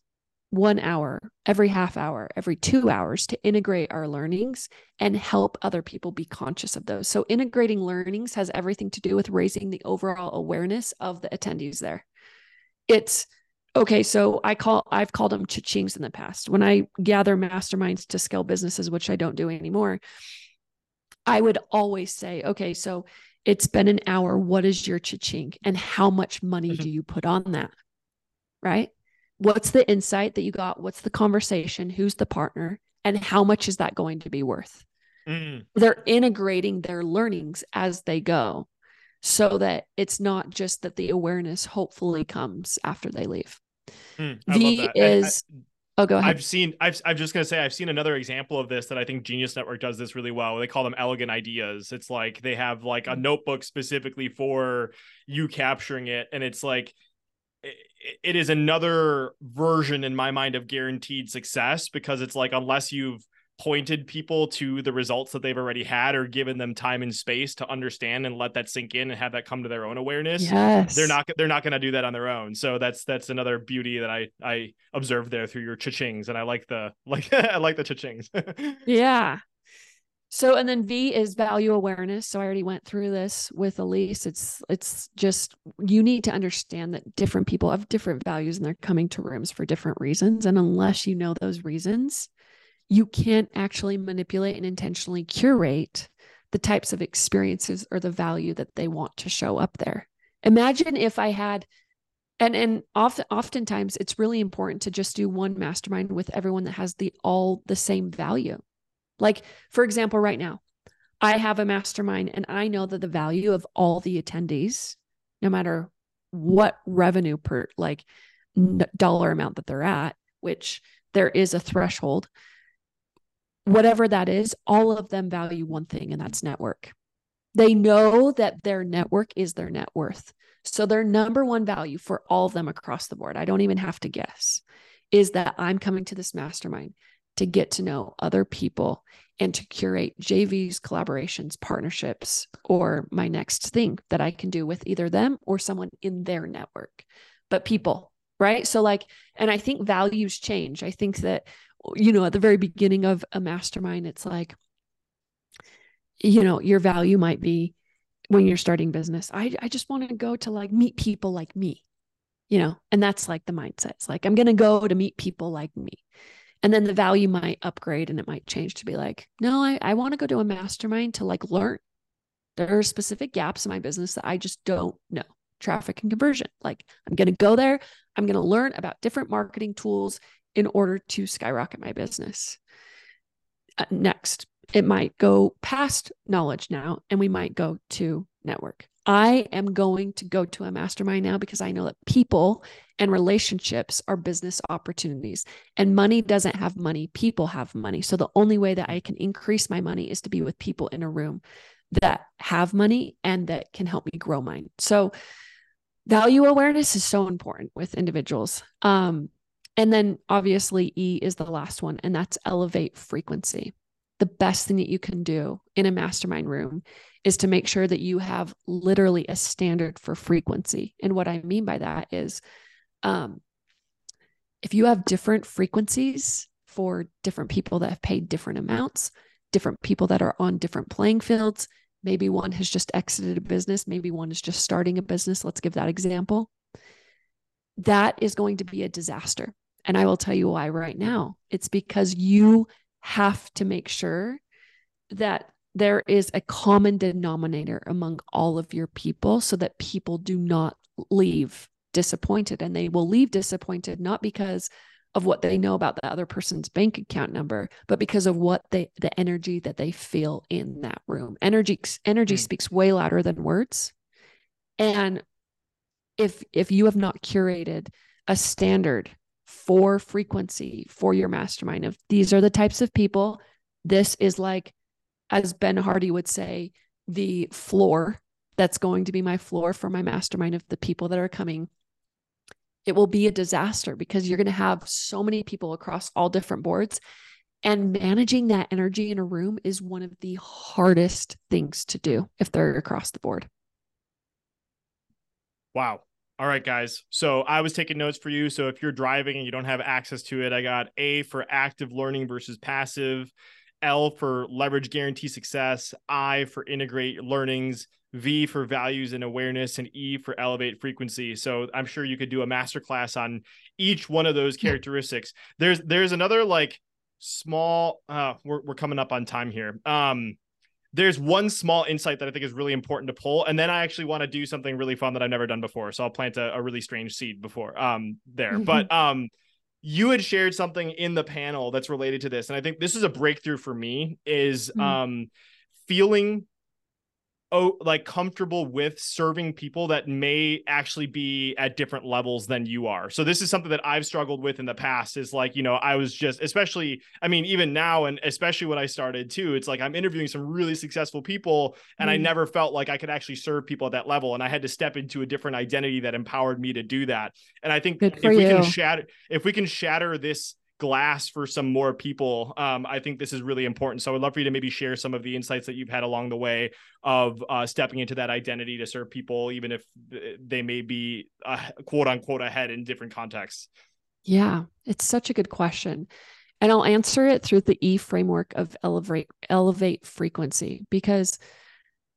one hour, every half hour, every two hours to integrate our learnings and help other people be conscious of those? So, integrating learnings has everything to do with raising the overall awareness of the attendees there. It's okay so i call i've called them cha-chings in the past when i gather masterminds to scale businesses which i don't do anymore I would always say, okay, so it's been an hour. What is your cha-ching? And how much money mm-hmm. do you put on that? Right? What's the insight that you got? What's the conversation? Who's the partner? And how much is that going to be worth? Mm. They're integrating their learnings as they go so that it's not just that the awareness hopefully comes after they leave. Mm, v is I, I, Oh, go ahead. I've seen. I've. I'm just gonna say. I've seen another example of this that I think Genius Network does this really well. They call them elegant ideas. It's like they have like a mm. notebook specifically for you capturing it, and it's like it is another version in my mind of guaranteed success because it's like unless you've pointed people to the results that they've already had or given them time and space to understand and let that sink in and have that come to their own awareness yes. they're not they're not going to do that on their own. So that's that's another beauty that i i observed there through your cha-chings and i like the like i like the cha-chings. Yeah so and then v is value awareness so i already went through this with elise it's it's just you need to understand that different people have different values and they're coming to rooms for different reasons and unless you know those reasons you can't actually manipulate and intentionally curate the types of experiences or the value that they want to show up there. Imagine if I had and and often oftentimes it's really important to just do one mastermind with everyone that has the all the same value. Like for example right now, I have a mastermind and I know that the value of all the attendees no matter what revenue per like dollar amount that they're at, which there is a threshold whatever that is, all of them value one thing, and that's network. They know that their network is their net worth. So, their number one value for all of them across the board, I don't even have to guess, is that I'm coming to this mastermind to get to know other people and to curate JVs, collaborations, partnerships, or my next thing that I can do with either them or someone in their network. But people, right? So, like, and I think values change. I think that you know, at the very beginning of a mastermind, it's like, you know, your value might be when you're starting business. I, I just want to go to like meet people like me, you know, and that's like the mindset. It's like, I'm going to go to meet people like me. And then the value might upgrade and it might change to be like, no, I, I want to go to a mastermind to like learn. There are specific gaps in my business that I just don't know traffic and conversion. Like, I'm going to go there. I'm going to learn about different marketing tools in order to skyrocket my business. Uh, next, it might go past knowledge now, and we might go to network. I am going to go to a mastermind now because I know that people and relationships are business opportunities, and money doesn't have money, people have money. So the only way that I can increase my money is to be with people in a room that have money and that can help me grow mine. So value awareness is so important with individuals. Um, and then obviously, E is the last one, and that's elevate frequency. The best thing that you can do in a mastermind room is to make sure that you have literally a standard for frequency. And what I mean by that is um, if you have different frequencies for different people that have paid different amounts, different people that are on different playing fields, maybe one has just exited a business, maybe one is just starting a business. Let's give that example. That is going to be a disaster and I will tell you why right now. It's because you have to make sure that there is a common denominator among all of your people so that people do not leave disappointed. And they will leave disappointed not because of what they know about the other person's bank account number, but because of what they the energy that they feel in that room. Energy energy mm. speaks way louder than words. And if if you have not curated a standard for frequency for your mastermind of these are the types of people this is like as ben hardy would say the floor that's going to be my floor for my mastermind of the people that are coming it will be a disaster because you're going to have so many people across all different boards and managing that energy in a room is one of the hardest things to do if they're across the board wow all right, guys. So I was taking notes for you. So if you're driving and you don't have access to it, I got A for active learning versus passive, L for leverage guarantee success, I for integrate learnings, V for values and awareness, and E for elevate frequency. So I'm sure you could do a masterclass on each one of those characteristics. There's there's another like small uh we're, we're coming up on time here. Um there's one small insight that I think is really important to pull. And then I actually want to do something really fun that I've never done before. So I'll plant a, a really strange seed before um there. Mm-hmm. But um you had shared something in the panel that's related to this. And I think this is a breakthrough for me is mm-hmm. um feeling oh like comfortable with serving people that may actually be at different levels than you are. So this is something that i've struggled with in the past is like you know i was just especially i mean even now and especially when i started too it's like i'm interviewing some really successful people and mm. i never felt like i could actually serve people at that level and i had to step into a different identity that empowered me to do that. And i think if we can shatter if we can shatter this glass for some more people, um, I think this is really important. So I would love for you to maybe share some of the insights that you've had along the way of uh, stepping into that identity to serve people, even if they may be uh, quote unquote ahead in different contexts. Yeah, it's such a good question. And I'll answer it through the E framework of elevate elevate frequency because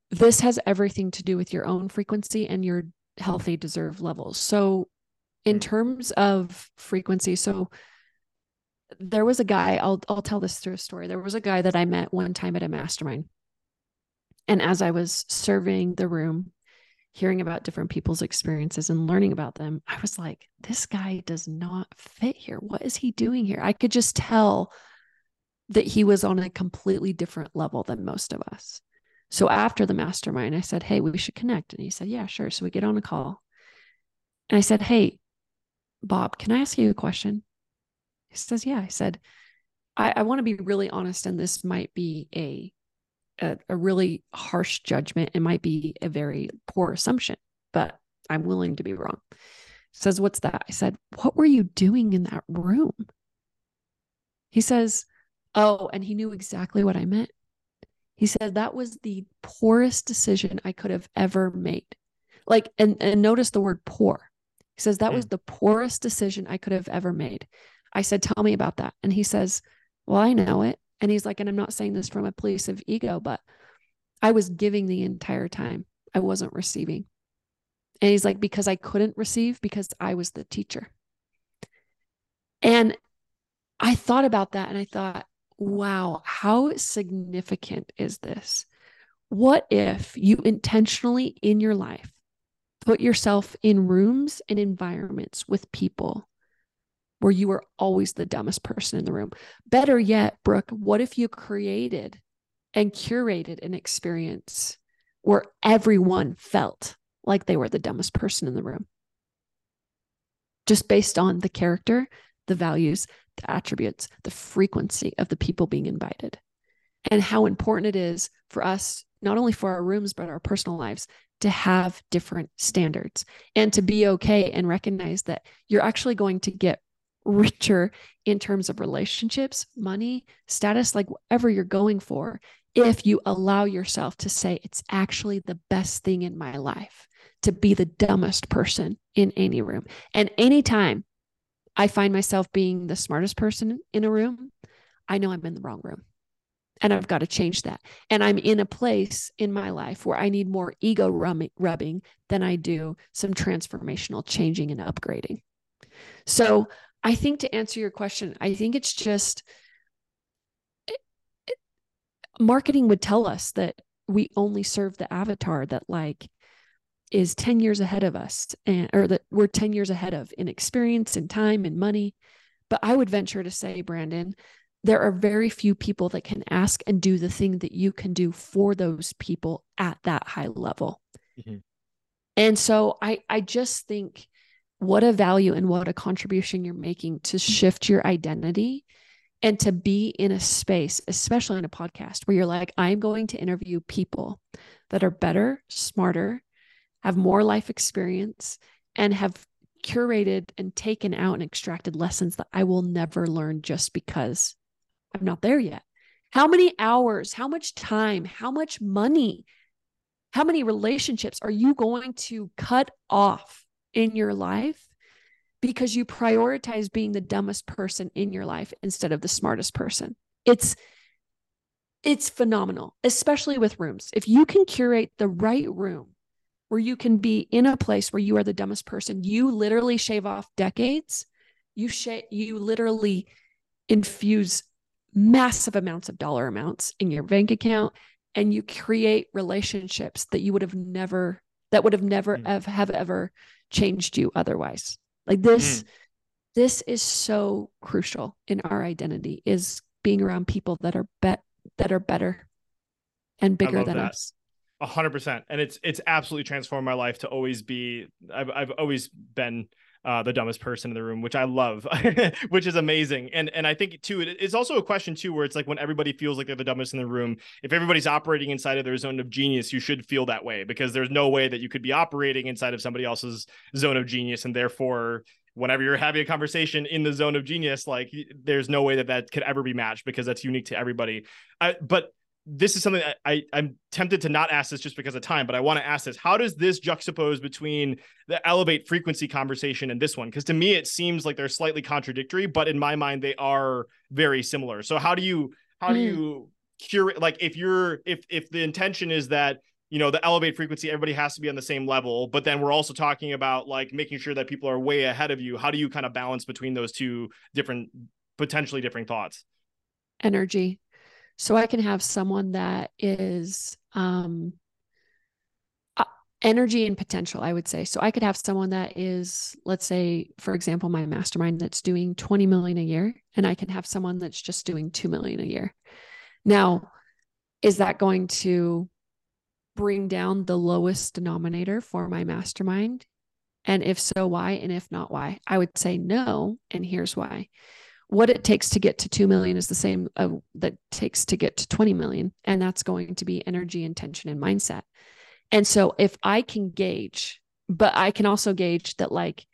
this has everything to do with your own frequency and your healthy deserve levels. So in terms of frequency, so there was a guy, I'll I'll tell this through a story. There was a guy that I met one time at a mastermind. And as I was serving the room, hearing about different people's experiences and learning about them, I was like, this guy does not fit here. What is he doing here? I could just tell that he was on a completely different level than most of us. So after the mastermind, I said, Hey, we should connect. And he said, Yeah, sure. So we get on a call. And I said, Hey, Bob, can I ask you a question? He says, Yeah. I said, I, I want to be really honest, and this might be a, a a really harsh judgment. It might be a very poor assumption, but I'm willing to be wrong. He says, What's that? I said, What were you doing in that room? He says, Oh, and he knew exactly what I meant. He said that was the poorest decision I could have ever made. Like, and, and notice the word poor. He says that mm. was the poorest decision I could have ever made. I said, Tell me about that. And he says, Well, I know it. And he's like, And I'm not saying this from a place of ego, but I was giving the entire time, I wasn't receiving. And he's like, Because I couldn't receive because I was the teacher. And I thought about that and I thought, wow, how significant is this? What if you intentionally in your life put yourself in rooms and environments with people where you are always the dumbest person in the room? Better yet, Brooke, what if you created and curated an experience where everyone felt like they were the dumbest person in the room? Just based on the character, the values, the attributes, the frequency of the people being invited, and how important it is for us, not only for our rooms, but our personal lives, to have different standards and to be okay and recognize that you're actually going to get richer in terms of relationships, money, status, like whatever you're going for, if you allow yourself to say, it's actually the best thing in my life to be the dumbest person in any room. And anytime I find myself being the smartest person in a room, I know I'm in the wrong room. And I've got to change that. And I'm in a place in my life where I need more ego rubbing than I do some transformational changing and upgrading. So I think to answer your question, I think it's just it, it, marketing would tell us that we only serve the avatar that like is 10 years ahead of us and or that we're 10 years ahead of in experience and time and money but i would venture to say brandon there are very few people that can ask and do the thing that you can do for those people at that high level mm-hmm. and so i i just think what a value and what a contribution you're making to mm. shift your identity and to be in a space especially in a podcast where you're like i'm going to interview people that are better smarter have more life experience, and have curated and taken out and extracted lessons that I will never learn just because I'm not there yet. How many hours, how much time, how much money, how many relationships are you going to cut off in your life because you prioritize being the dumbest person in your life instead of the smartest person? It's it's phenomenal, especially with rooms. If you can curate the right room where you can be in a place where you are the dumbest person. You literally shave off decades. You sh- you literally infuse massive amounts of dollar amounts in your bank account and you create relationships that you would have never that would have never mm. have, have ever changed you otherwise. Like this mm. this is so crucial in our identity is being around people that are bet that are better and bigger than that. us. A hundred percent, and it's it's absolutely transformed my life to always be. I've I've always been uh, the dumbest person in the room, which I love, which is amazing. And and I think too, it, it's also a question too, where it's like when everybody feels like they're the dumbest in the room. If everybody's operating inside of their zone of genius, you should feel that way because there's no way that you could be operating inside of somebody else's zone of genius, and therefore whenever you're having a conversation in the zone of genius, like there's no way that that could ever be matched because that's unique to everybody. I, but this is something I, I am tempted to not ask this just because of time, but I want to ask this: How does this juxtapose between the elevate frequency conversation and this one? Because to me, it seems like they're slightly contradictory, but in my mind, they are very similar. So how do you how do mm. you curate? Like if you're if if the intention is that you know the elevate frequency everybody has to be on the same level but then we're also talking about like making sure that people are way ahead of you how do you kind of balance between those two different potentially different thoughts energy so I can have someone that is um, uh, energy and potential, I would say. So I could have someone that is, let's say, for example, my mastermind that's doing 20 million a year, and I can have someone that's just doing 2 million a year. Now, is that going to bring down the lowest denominator for my mastermind? And if so, why? And if not, why? I would say no. And here's why what it takes to get to 2 million is the same uh, that takes to get to 20 million and that's going to be energy intention and mindset. And so if i can gauge but i can also gauge that like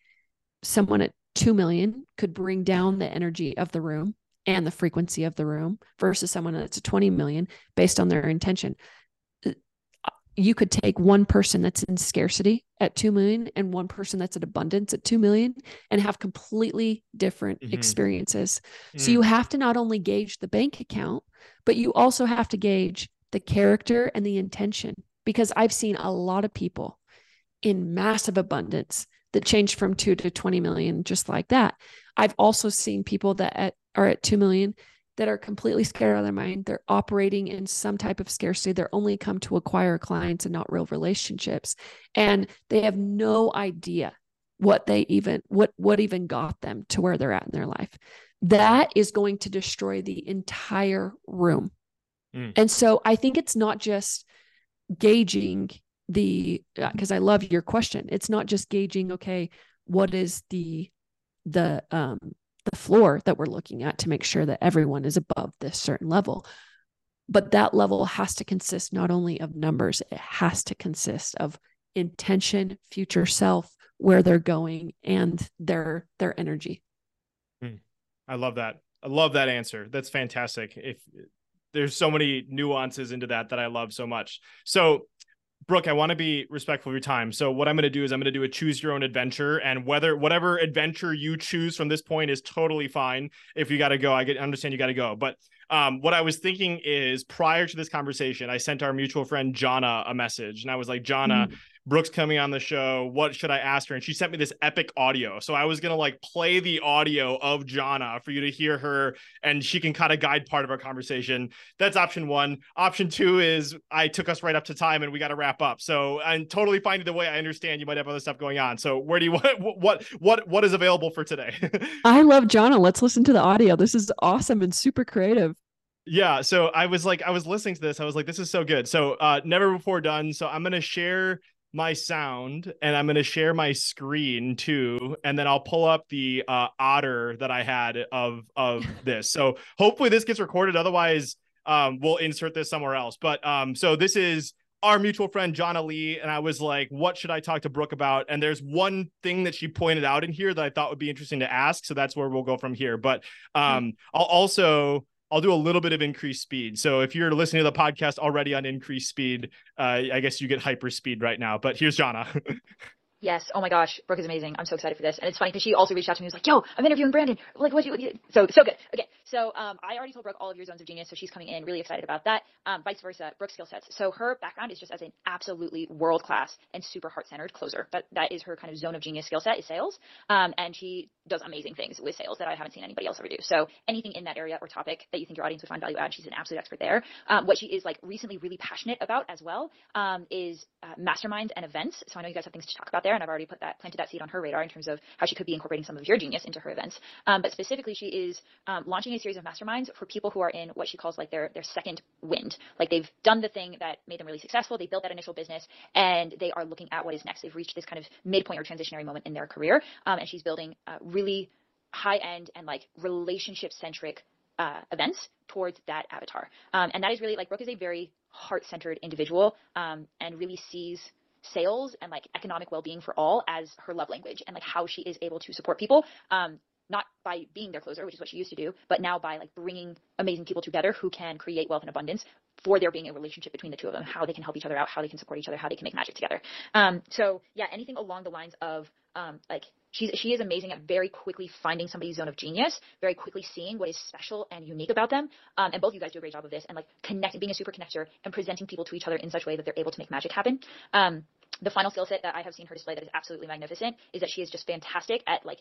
someone at 2 million could bring down the energy of the room and the frequency of the room versus someone that's a 20 million based on their intention you could take one person that's in scarcity at 2 million and one person that's at abundance at 2 million and have completely different mm-hmm. experiences. Mm. So you have to not only gauge the bank account, but you also have to gauge the character and the intention because I've seen a lot of people in massive abundance that changed from 2 to 20 million just like that. I've also seen people that at, are at 2 million that are completely scared out of their mind. They're operating in some type of scarcity. They're only come to acquire clients and not real relationships. And they have no idea what they even what what even got them to where they're at in their life. That is going to destroy the entire room. Mm. And so I think it's not just gauging the because uh, I love your question. It's not just gauging okay, what is the the um the floor that we're looking at to make sure that everyone is above this certain level. But that level has to consist not only of numbers, it has to consist of intention, future self, where they're going, and their their energy. Hmm. I love that. I love that answer. That's fantastic. If there's so many nuances into that that I love so much. So Brooke, I want to be respectful of your time. So what I'm going to do is I'm going to do a choose your own adventure, and whether whatever adventure you choose from this point is totally fine. If you got to go, I get understand you got to go. But um, what I was thinking is prior to this conversation, I sent our mutual friend Jana a message, and I was like, Jana, mm. Brooke's coming on the show. What should I ask her? And she sent me this epic audio. So I was gonna like play the audio of Jana for you to hear her, and she can kind of guide part of our conversation. That's option one. Option two is I took us right up to time, and we got to wrap up. So I'm totally fine either way. I understand you might have other stuff going on. So where do you want what what what is available for today? I love Jana. Let's listen to the audio. This is awesome and super creative. Yeah, so I was like, I was listening to this. I was like, this is so good. So, uh, never before done. So, I'm gonna share my sound and I'm going to share my screen too and then I'll pull up the uh, otter that I had of of this. So hopefully this gets recorded otherwise um, we'll insert this somewhere else. But um, so this is our mutual friend Jana Lee and I was like what should I talk to Brooke about and there's one thing that she pointed out in here that I thought would be interesting to ask so that's where we'll go from here. But um, I'll also I'll do a little bit of increased speed. So if you're listening to the podcast already on increased speed, uh, I guess you get hyper speed right now. But here's Jana. Yes. Oh my gosh, Brooke is amazing. I'm so excited for this. And it's funny because she also reached out to me. and was like, "Yo, I'm interviewing Brandon. Like, what? You, so so good. Okay. So um, I already told Brooke all of your zones of genius, so she's coming in really excited about that. Um, vice versa, Brooke's skill sets. So her background is just as an absolutely world class and super heart centered closer. But that is her kind of zone of genius skill set is sales. Um, and she does amazing things with sales that I haven't seen anybody else ever do. So anything in that area or topic that you think your audience would find value add, she's an absolute expert there. Um, what she is like recently really passionate about as well um, is uh, masterminds and events. So I know you guys have things to talk about there, and I've already put that planted that seed on her radar in terms of how she could be incorporating some of your genius into her events. Um, but specifically, she is um, a series of masterminds for people who are in what she calls like their their second wind. Like they've done the thing that made them really successful. They built that initial business, and they are looking at what is next. They've reached this kind of midpoint or transitionary moment in their career, um, and she's building uh, really high end and like relationship centric uh, events towards that avatar. Um, and that is really like Brooke is a very heart centered individual um, and really sees sales and like economic well-being for all as her love language and like how she is able to support people um, not by being their closer, which is what she used to do, but now by like bringing amazing people together who can create wealth and abundance for there being a relationship between the two of them, how they can help each other out, how they can support each other, how they can make magic together. Um, so yeah, anything along the lines of um, like she's she is amazing at very quickly finding somebody's zone of genius, very quickly seeing what is special and unique about them. Um, and both of you guys do a great job of this and like connecting, being a super connector and presenting people to each other in such a way that they're able to make magic happen. Um, the final skill set that I have seen her display that is absolutely magnificent is that she is just fantastic at like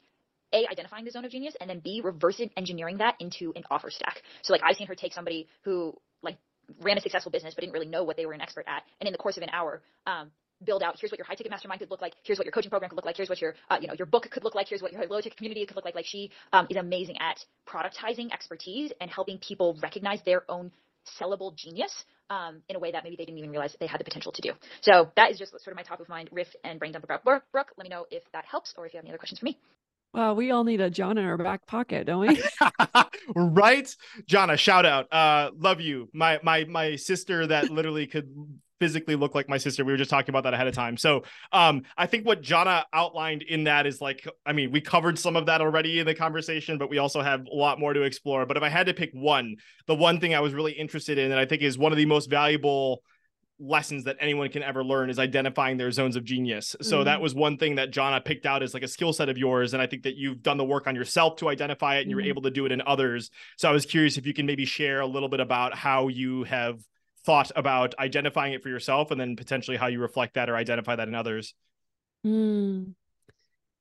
a identifying the zone of genius and then b reverse engineering that into an offer stack so like i've seen her take somebody who like ran a successful business but didn't really know what they were an expert at and in the course of an hour um, build out here's what your high ticket mastermind could look like here's what your coaching program could look like here's what your uh, you know your book could look like here's what your low ticket community could look like like she um, is amazing at productizing expertise and helping people recognize their own sellable genius um, in a way that maybe they didn't even realize they had the potential to do. So that is just sort of my top of mind riff and brain dump about Brooke. Let me know if that helps or if you have any other questions for me. Well, we all need a John in our back pocket, don't we? right, Jonna. Shout out. Uh, love you. My my my sister that literally could physically look like my sister. We were just talking about that ahead of time. So um, I think what Jonna outlined in that is like, I mean, we covered some of that already in the conversation, but we also have a lot more to explore. But if I had to pick one, the one thing I was really interested in, and I think is one of the most valuable lessons that anyone can ever learn is identifying their zones of genius. So mm-hmm. that was one thing that Jonna picked out as like a skill set of yours. And I think that you've done the work on yourself to identify it and mm-hmm. you're able to do it in others. So I was curious if you can maybe share a little bit about how you have thought about identifying it for yourself and then potentially how you reflect that or identify that in others. Mm.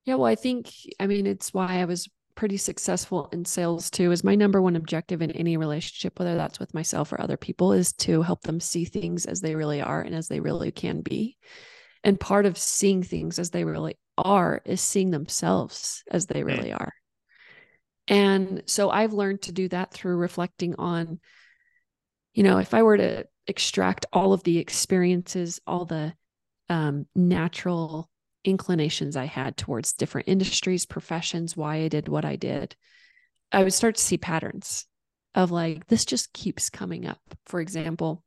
Yeah, well, I think, I mean, it's why I was pretty successful in sales too is my number one objective in any relationship whether that's with myself or other people is to help them see things as they really are and as they really can be. And part of seeing things as they really are is seeing themselves as they really are. And so i've learned to do that through reflecting on you know if i were to extract all of the experiences all the um, natural inclinations I had towards different industries, professions, why I did what I did, I would start to see patterns of like, this just keeps coming up. For example,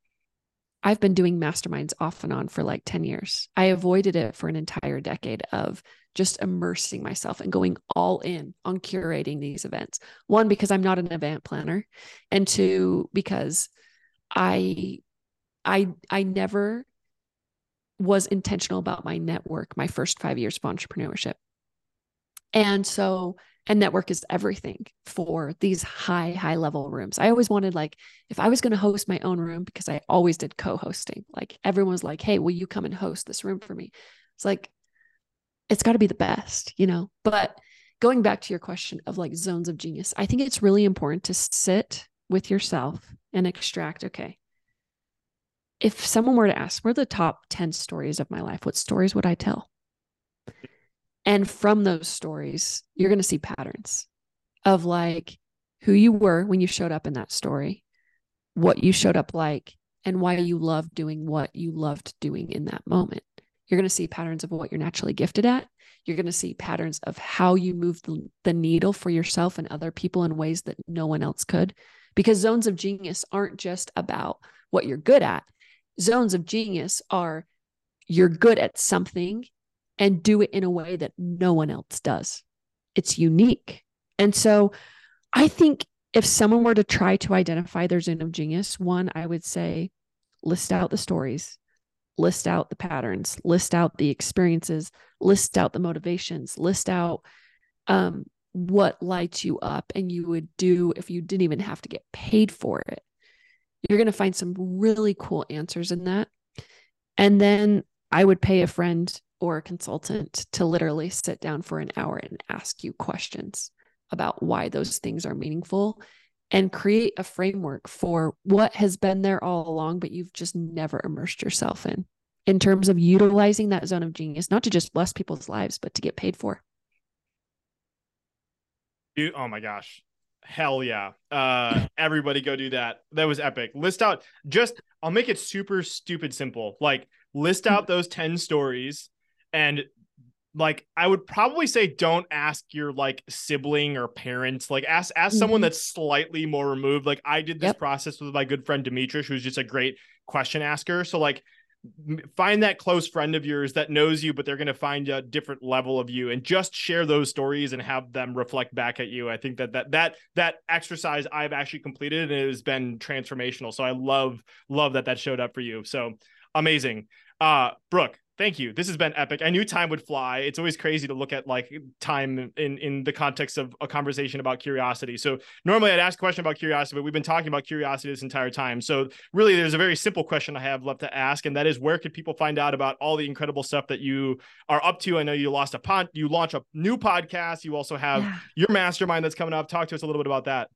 I've been doing masterminds off and on for like 10 years. I avoided it for an entire decade of just immersing myself and going all in on curating these events. One, because I'm not an event planner, and two, because I I I never was intentional about my network my first five years of entrepreneurship. And so, and network is everything for these high, high level rooms. I always wanted, like, if I was going to host my own room, because I always did co hosting, like, everyone was like, hey, will you come and host this room for me? It's like, it's got to be the best, you know? But going back to your question of like zones of genius, I think it's really important to sit with yourself and extract, okay, if someone were to ask, what are the top 10 stories of my life? What stories would I tell? And from those stories, you're going to see patterns of like who you were when you showed up in that story, what you showed up like, and why you loved doing what you loved doing in that moment. You're going to see patterns of what you're naturally gifted at. You're going to see patterns of how you move the, the needle for yourself and other people in ways that no one else could. Because zones of genius aren't just about what you're good at, zones of genius are you're good at something and do it in a way that no one else does. It's unique. And so I think if someone were to try to identify their zone of genius, one, I would say list out the stories, list out the patterns, list out the experiences, list out the motivations, list out um, what lights you up and you would do if you didn't even have to get paid for it you're going to find some really cool answers in that. And then I would pay a friend or a consultant to literally sit down for an hour and ask you questions about why those things are meaningful and create a framework for what has been there all along, but you've just never immersed yourself in, in terms of utilizing that zone of genius, not to just bless people's lives, but to get paid for. Oh my gosh hell yeah. Uh everybody go do that. That was epic. List out just i'll make it super stupid simple. Like list out those 10 stories and like i would probably say don't ask your like sibling or parents. Like ask ask mm-hmm. someone that's slightly more removed. Like i did this yep. process with my good friend demetrius who's just a great question asker. So like find that close friend of yours that knows you but they're going to find a different level of you and just share those stories and have them reflect back at you. I think that that that that exercise i've actually completed and it has been transformational. So i love love that that showed up for you. So amazing. Uh brooke Thank you. This has been epic. I knew time would fly. It's always crazy to look at like time in in the context of a conversation about curiosity. So normally I'd ask a question about curiosity, but we've been talking about curiosity this entire time. So really, there's a very simple question I have left to ask, and that is, where can people find out about all the incredible stuff that you are up to? I know you lost a pod, you launch a new podcast. You also have yeah. your mastermind that's coming up. Talk to us a little bit about that.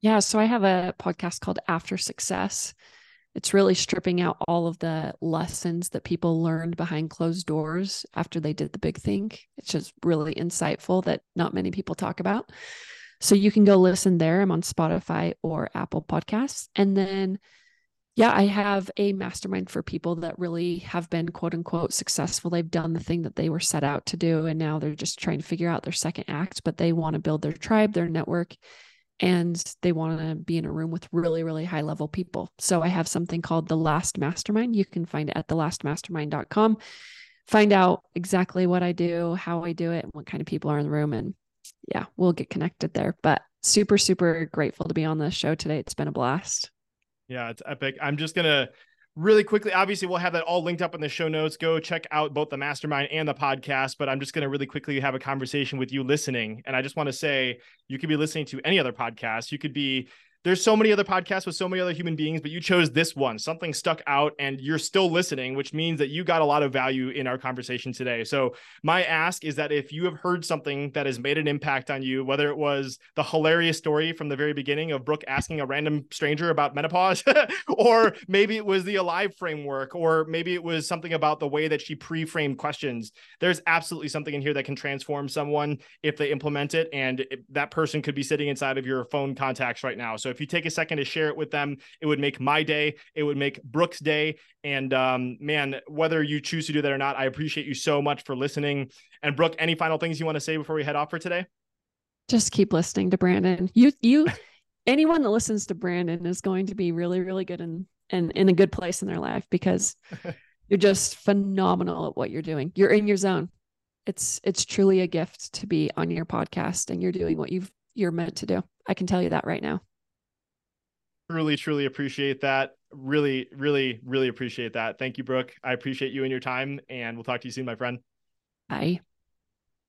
Yeah. So I have a podcast called After Success it's really stripping out all of the lessons that people learned behind closed doors after they did the big thing. It's just really insightful that not many people talk about. So you can go listen there. I'm on Spotify or Apple Podcasts. And then, yeah, I have a mastermind for people that really have been quote unquote successful. They've done the thing that they were set out to do. And now they're just trying to figure out their second act, but they want to build their tribe, their network, and they want to be in a room with really really high level people. So i have something called the last mastermind. You can find it at thelastmastermind.com find out exactly what i do how i do it and what kind of people are in the room and yeah we'll get connected there. But super super grateful to be on the show today. It's been a blast. Yeah it's epic. I'm just gonna really quickly obviously we'll have that all linked up in the show notes. Go check out both the mastermind and the podcast but i'm just going to really quickly have a conversation with you listening. And i just want to say you could be listening to any other podcast. You could be there's so many other podcasts with so many other human beings, but you chose this one. Something stuck out and you're still listening, which means that you got a lot of value in our conversation today. So, my ask is that if you have heard something that has made an impact on you, whether it was the hilarious story from the very beginning of Brooke asking a random stranger about menopause, or maybe it was the Alive framework, or maybe it was something about the way that she pre framed questions, there's absolutely something in here that can transform someone if they implement it. And that person could be sitting inside of your phone contacts right now. So, so if you take a second to share it with them, it would make my day. It would make Brooke's day. And um, man, whether you choose to do that or not, I appreciate you so much for listening. And Brooke, any final things you want to say before we head off for today? Just keep listening to Brandon. You you anyone that listens to Brandon is going to be really, really good and and in a good place in their life because you're just phenomenal at what you're doing. You're in your zone. It's it's truly a gift to be on your podcast and you're doing what you've you're meant to do. I can tell you that right now truly, truly appreciate that. Really, really, really appreciate that. Thank you, Brooke. I appreciate you and your time, and we'll talk to you soon, my friend. Bye.